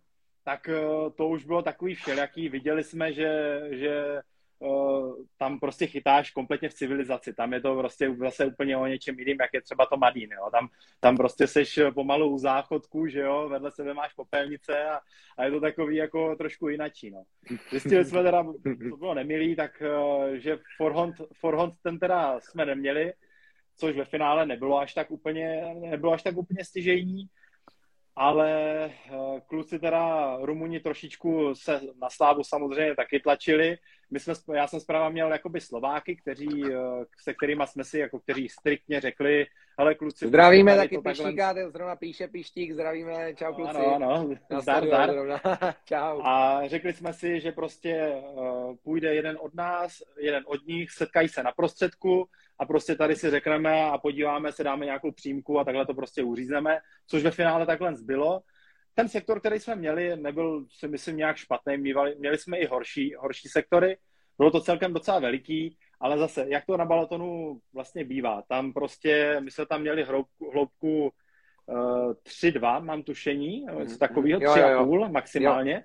tak uh, to už bylo takový všelijaký. Viděli jsme, že, že uh, tam prostě chytáš kompletně v civilizaci. Tam je to prostě zase úplně o něčem jiným, jak je třeba to Madín. Jo. Tam, tam prostě seš pomalu u záchodku, že jo, vedle sebe máš popelnice a, a je to takový jako trošku jinačí. No. Zjistili jsme teda, to bylo nemilý, tak že forehand, forehand ten teda jsme neměli, což ve finále nebylo až tak úplně, nebylo až tak úplně stěžejní, ale eh, kluci teda Rumuni trošičku se na slávu samozřejmě taky tlačili. My jsme, já jsem zpráva měl jakoby Slováky, kteří, eh, se kterými jsme si, jako kteří striktně řekli, ale kluci... Zdravíme taky Pištíka, ten zrovna píše Pištík, zdravíme, čau kluci. Ano, ano, zdar, zdar. čau. A řekli jsme si, že prostě uh, půjde jeden od nás, jeden od nich, setkají se na prostředku, a prostě tady si řekneme a podíváme se, dáme nějakou přímku a takhle to prostě uřízneme, což ve finále takhle zbylo. Ten sektor, který jsme měli, nebyl si myslím nějak špatný, měli, měli jsme i horší, horší sektory, bylo to celkem docela veliký, ale zase, jak to na balatonu vlastně bývá, tam prostě, my jsme tam měli hloubku, hloubku uh, 3-2, mám tušení, něco takového, 3,5 maximálně, jo.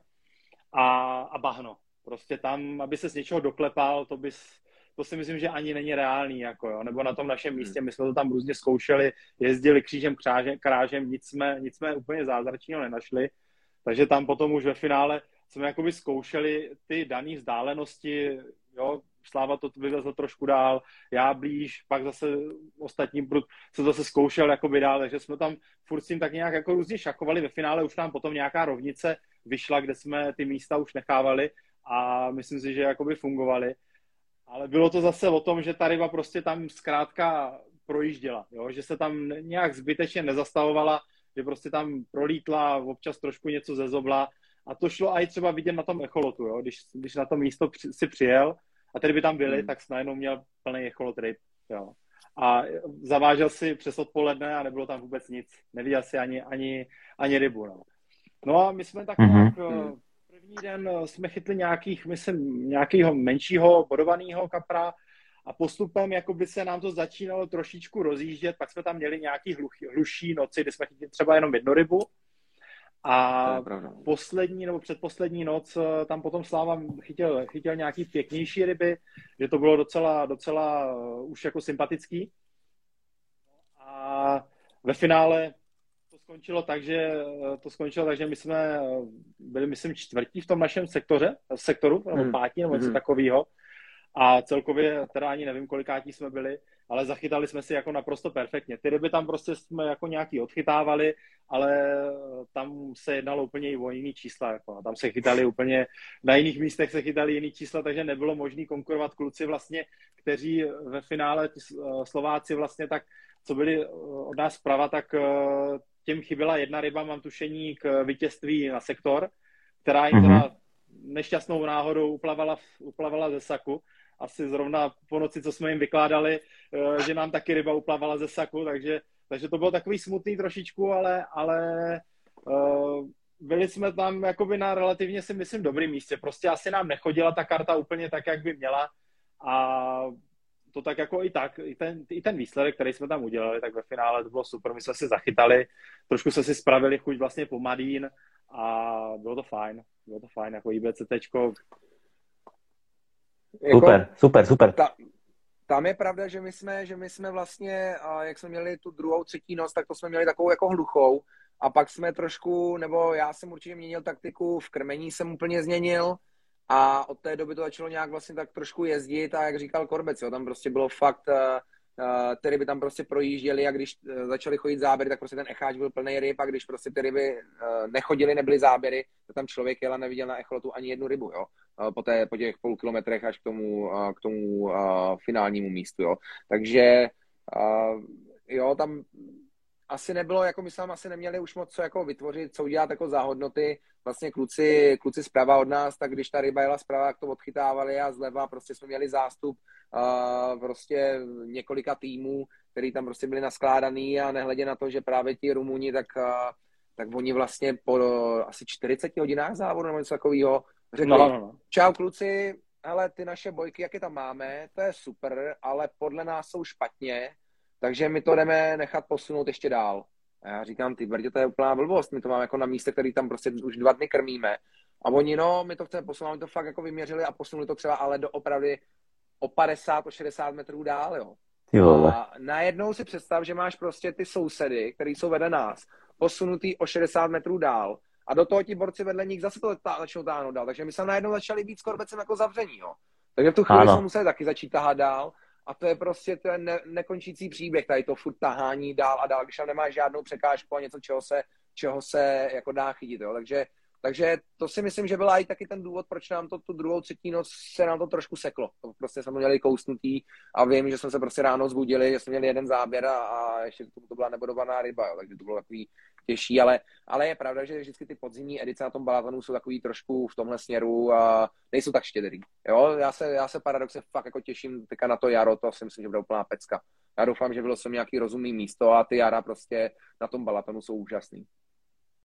A, a bahno. Prostě tam, aby se z něčeho doklepal, to bys, to si myslím, že ani není reálný, jako jo. nebo na tom našem hmm. místě, my jsme to tam různě zkoušeli, jezdili křížem krážem, krážem nic jsme, nic jsme úplně zázračného nenašli, takže tam potom už ve finále jsme jakoby zkoušeli ty dané vzdálenosti, jo, Sláva to vyvezl trošku dál, já blíž, pak zase ostatní brud se zase zkoušel jakoby dál, takže jsme tam furt s tím tak nějak jako různě šakovali, ve finále už nám potom nějaká rovnice vyšla, kde jsme ty místa už nechávali a myslím si, že jakoby fungovaly. Ale bylo to zase o tom, že ta ryba prostě tam zkrátka projížděla, jo? že se tam nějak zbytečně nezastavovala, že prostě tam prolítla, občas trošku něco zezobla a to šlo i třeba vidět na tom echolotu, jo? Když, když na to místo si přijel a tady by tam byli, hmm. tak najednou měl plný echolot ryb. Jo? A zavážel si přes odpoledne a nebylo tam vůbec nic. Neviděl si ani, ani, ani rybu. No. no a my jsme tak mm-hmm. nějak mhm první den eh, jsme chytli nějakých, myslím, nějakého menšího bodovaného kapra a postupem jako by se nám to začínalo trošičku rozjíždět, pak jsme tam měli nějaký hluchý, hluší noci, kdy jsme chytili třeba jenom jednu rybu a poslední nebo předposlední noc eh, tam potom Sláva chytil, chytil nějaký pěknější ryby, že to bylo docela, docela eh, už jako sympatický. A ve finále skončilo tak, že to skončilo tak, že my jsme byli, myslím, čtvrtí v tom našem sektoře, sektoru, nebo hmm. pátí, nebo něco hmm. takového. A celkově teda ani nevím, kolikátí jsme byli, ale zachytali jsme si jako naprosto perfektně. Ty ryby tam prostě jsme jako nějaký odchytávali, ale tam se jednalo úplně i o jiný čísla. Jako. Tam se chytali úplně, na jiných místech se chytali jiný čísla, takže nebylo možné konkurovat kluci vlastně, kteří ve finále, Slováci vlastně tak, co byli od nás zprava, tak těm chyběla jedna ryba, mám tušení k vítězství na sektor, která jim mm-hmm. teda nešťastnou náhodou uplavala, uplavala ze saku. Asi zrovna po noci, co jsme jim vykládali, eh, že nám taky ryba uplavala ze saku, takže, takže to bylo takový smutný trošičku, ale, ale uh, byli jsme tam jakoby na relativně si myslím dobrým místě. Prostě asi nám nechodila ta karta úplně tak, jak by měla a to tak jako i tak, i ten, i ten výsledek, který jsme tam udělali, tak ve finále to bylo super, my jsme si zachytali, trošku jsme si spravili chuť vlastně po Madín a bylo to fajn, bylo to fajn, jako IBCTčko. Super, jako, super, super. Ta, tam je pravda, že my jsme, že my jsme vlastně, jak jsme měli tu druhou, třetí noc, tak to jsme měli takovou jako hluchou a pak jsme trošku, nebo já jsem určitě měnil taktiku, v krmení jsem úplně změnil, a od té doby to začalo nějak vlastně tak trošku jezdit a jak říkal Korbec, jo, tam prostě bylo fakt, uh, ty ryby tam prostě projížděly a když uh, začaly chodit záběry, tak prostě ten echáč byl plný ryb a když prostě ty ryby uh, nechodily, nebyly záběry, tak tam člověk jel a neviděl na echolotu ani jednu rybu, jo, po, té, po těch půl kilometrech až k tomu, k tomu finálnímu místu, jo. Takže jo, tam asi nebylo, jako my jsme asi neměli už moc co jako vytvořit, co udělat jako za hodnoty. Vlastně kluci, kluci zprava od nás, tak když ta ryba jela zprava, tak to odchytávali a zleva prostě jsme měli zástup uh, prostě několika týmů, který tam prostě byli naskládaný a nehledě na to, že právě ti Rumuni, tak, uh, tak oni vlastně po uh, asi 40 hodinách závodu nebo něco takového řekli, no, no, no. čau kluci, ale ty naše bojky, jak je tam máme, to je super, ale podle nás jsou špatně, takže my to jdeme nechat posunout ještě dál. A já říkám, ty brdě, to je úplná blbost, my to máme jako na místě, který tam prostě už dva dny krmíme A oni, no, my to chceme posunout, my to fakt jako vyměřili a posunuli to třeba ale do opravdu o 50, o 60 metrů dál, jo. A najednou si představ, že máš prostě ty sousedy, které jsou vedle nás, posunutý o 60 metrů dál a do toho ti borci vedle nich zase to tá, začnou táhnout dál. Takže my jsme najednou začali být skoro jako zavření, jo. Takže v tu chvíli jsme museli taky začít tahat dál a to je prostě ten ne, nekončící příběh, tady to furt tahání dál a dál, když tam nemáš žádnou překážku a něco, čeho se, čeho se jako dá chytit, jo. Takže takže to si myslím, že byla i taky ten důvod, proč nám to tu druhou, třetí noc se nám to trošku seklo. To prostě jsme měli kousnutý a vím, že jsme se prostě ráno zbudili, že jsme měli jeden záběr a, a ještě to, to byla nebodovaná ryba, jo, takže to bylo takový těžší, ale, ale je pravda, že vždycky ty podzimní edice na tom balatonu jsou takový trošku v tomhle směru a nejsou tak štědrý. Jo, já se, já se paradoxně fakt jako těším teďka na to jaro, to si myslím, že bude úplná pecka. Já doufám, že bylo jsem nějaký rozumný místo a ty jara prostě na tom balatonu jsou úžasný.